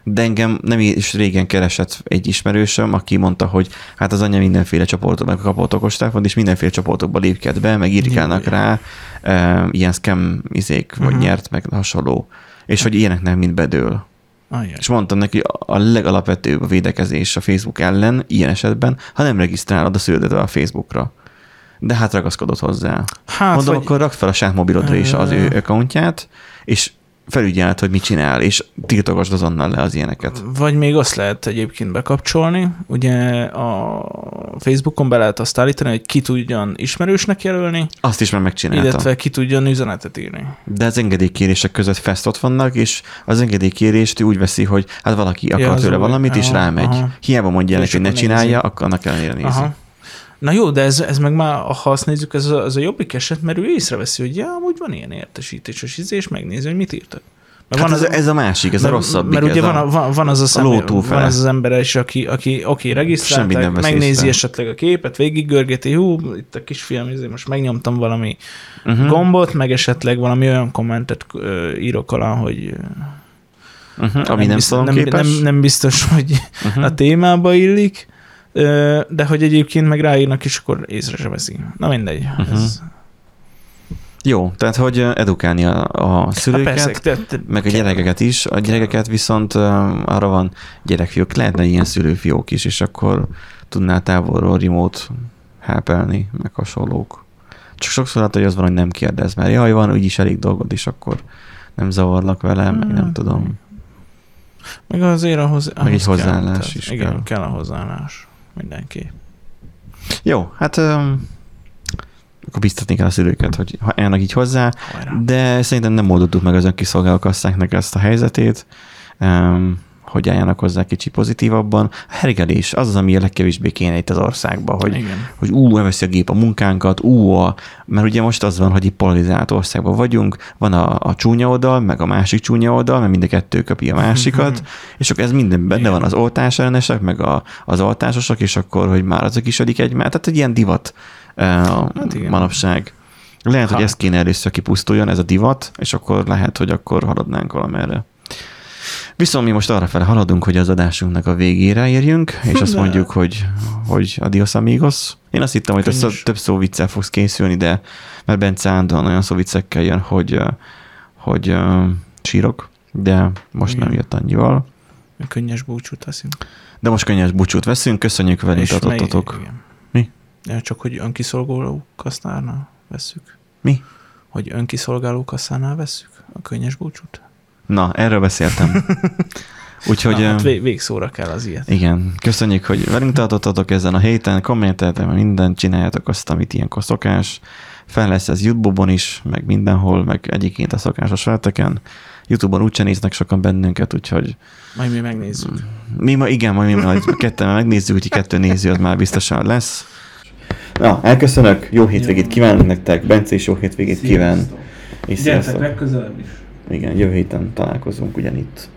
De engem nem is régen keresett egy ismerősöm, aki mondta, hogy hát az anyja mindenféle csoportokban kapott okostelefont, és mindenféle csoportokba lépked be, meg írkálnak rá um, ilyen scam izék, vagy
Mhm.
nyert, meg hasonló. És hogy ilyeneknek mind bedől.
Ajaj.
És mondtam neki, a legalapvetőbb a védekezés a Facebook ellen, ilyen esetben, ha nem regisztrálod a szülődet a Facebookra. De hát ragaszkodott hozzá.
Hát,
Mondom,
vagy,
akkor rakd fel a saját mobilodra is az ő accountját, és felügyelt, hogy mit csinál, és tiltogasd azonnal le az ilyeneket.
Vagy még azt lehet egyébként bekapcsolni, ugye a Facebookon be lehet azt állítani, hogy ki tudjon ismerősnek jelölni,
Azt is már megcsináltam.
illetve ki tudjon üzenetet írni.
De az engedélykérések között festot vannak, és az engedélykérést úgy veszi, hogy hát valaki akar
az
tőle valamit, és
Aha,
rámegy.
aha.
Hiába mondja neki,
És
hogy ne csinálja, akkor annak ellenére nézi.
Aha. Na jó, de ez, ez meg már, ha azt nézzük, ez a, ez a jobbik eset, mert ő észreveszi, hogy ja, amúgy van ilyen értesítéses izé, és megnézi, hogy mit írtak. Mert
Hát ez, ez a másik, ez a rosszabb.
Mert ugye van, a, van, van, az a
túlfele.
van az az ember is, aki, aki oké, regisztrálták,
vesz
megnézi
észre.
esetleg a képet, végiggörgeti, hú, itt a kisfiam, izé, most megnyomtam valami
uh-huh.
gombot, meg esetleg valami olyan kommentet ö, írok alá, hogy
uh-huh. Ami nem,
biztos,
nem,
nem, nem, biztos, hogy
uh-huh.
a témába illik, de hogy egyébként meg ráírnak, és akkor észre se veszi. Na mindegy. Uh-huh. Ez,
Jó, tehát hogy edukálni a, a
hát
szülőket,
persze, te, te,
meg a gyerekeket is. A gyerekeket viszont arra van gyerekfiók, lehetne ilyen szülőfiók is, és akkor tudnál távolról remote helpelni, meg hasonlók. Csak sokszor hát, hogy az van, hogy nem kérdez, mert jaj, van úgyis elég dolgod, és akkor nem zavarlak vele, meg nem
Hát,
tudom.
Meg azért ahhoz, ahhoz
egy
kell,
hozzáállás
tehát,
is
Igen,
kell.
kell. kell a hozzáállás. Mindenki.
Jó, hát öm, akkor biztatni kell a szülőket, hogy ha állnak így hozzá,
Hajrá.
de szerintem nem oldottuk meg az önkiszolgáló kasszáknak ezt a helyzetét, öm, hogy álljanak hozzá kicsi pozitívabban. A hergelés az az, ami a legkevésbé kéne itt az országban, hogy,
Igen.
hogy ú, elveszi a gép a munkánkat, ú, a, mert ugye most az van, hogy itt polarizált országban vagyunk, van a, a csúnya oldal, meg a másik csúnya oldal, mert mind a kettő köpi a másikat, és akkor ez minden benne
Igen.
van, az oltás ellenesek, meg a, az oltásosok, és akkor, hogy már azok is adik egymást, tehát egy ilyen divat hát
igen.
manapság. Lehet, hogy
Hát.
ez kéne először kipusztuljon, ez a divat, és akkor lehet, hogy akkor haladnánk valamerre. Viszont mi most arra fel haladunk, hogy az adásunknak a végére érjünk, és azt mondjuk, hogy, hogy adios amigos. Én azt hittem, hogy több szó, több szó viccel fogsz készülni, de mert Bence állandóan olyan szó viccekkel jön, hogy, hogy uh, sírok, de most nem
Igen.
jött annyival.
Könnyes búcsút veszünk.
De most könnyes búcsút veszünk, köszönjük, velünk tartottatok. Mi?
Ja, csak hogy önkiszolgáló kasszánál vesszük.
Mi?
Hogy önkiszolgáló kasszánál vesszük a könnyes búcsút.
Na, erről beszéltem. Úgyhogy...
Na, hát vég, végszóra kell az ilyet.
Igen, köszönjük, hogy velünk tartottatok ezen a héten, kommenteltem, mindent csináljátok azt, amit ilyenkor szokás. Fel lesz ez YouTube-on is, meg mindenhol, meg egyébként a szokásos felteken. YouTube-on úgyse néznek sokan bennünket, úgyhogy
Majd mi megnézzük.
mi ma, igen, majd mi majd ketten megnézzük, úgyhogy kettő néző az már biztosan lesz. Na, elköszönök, jó hétvégét kívánok nektek, Bence is jó hétvégét kíván. És sziasztok.
legközelebb is.
Igen, jövő héten találkozunk ugyanitt.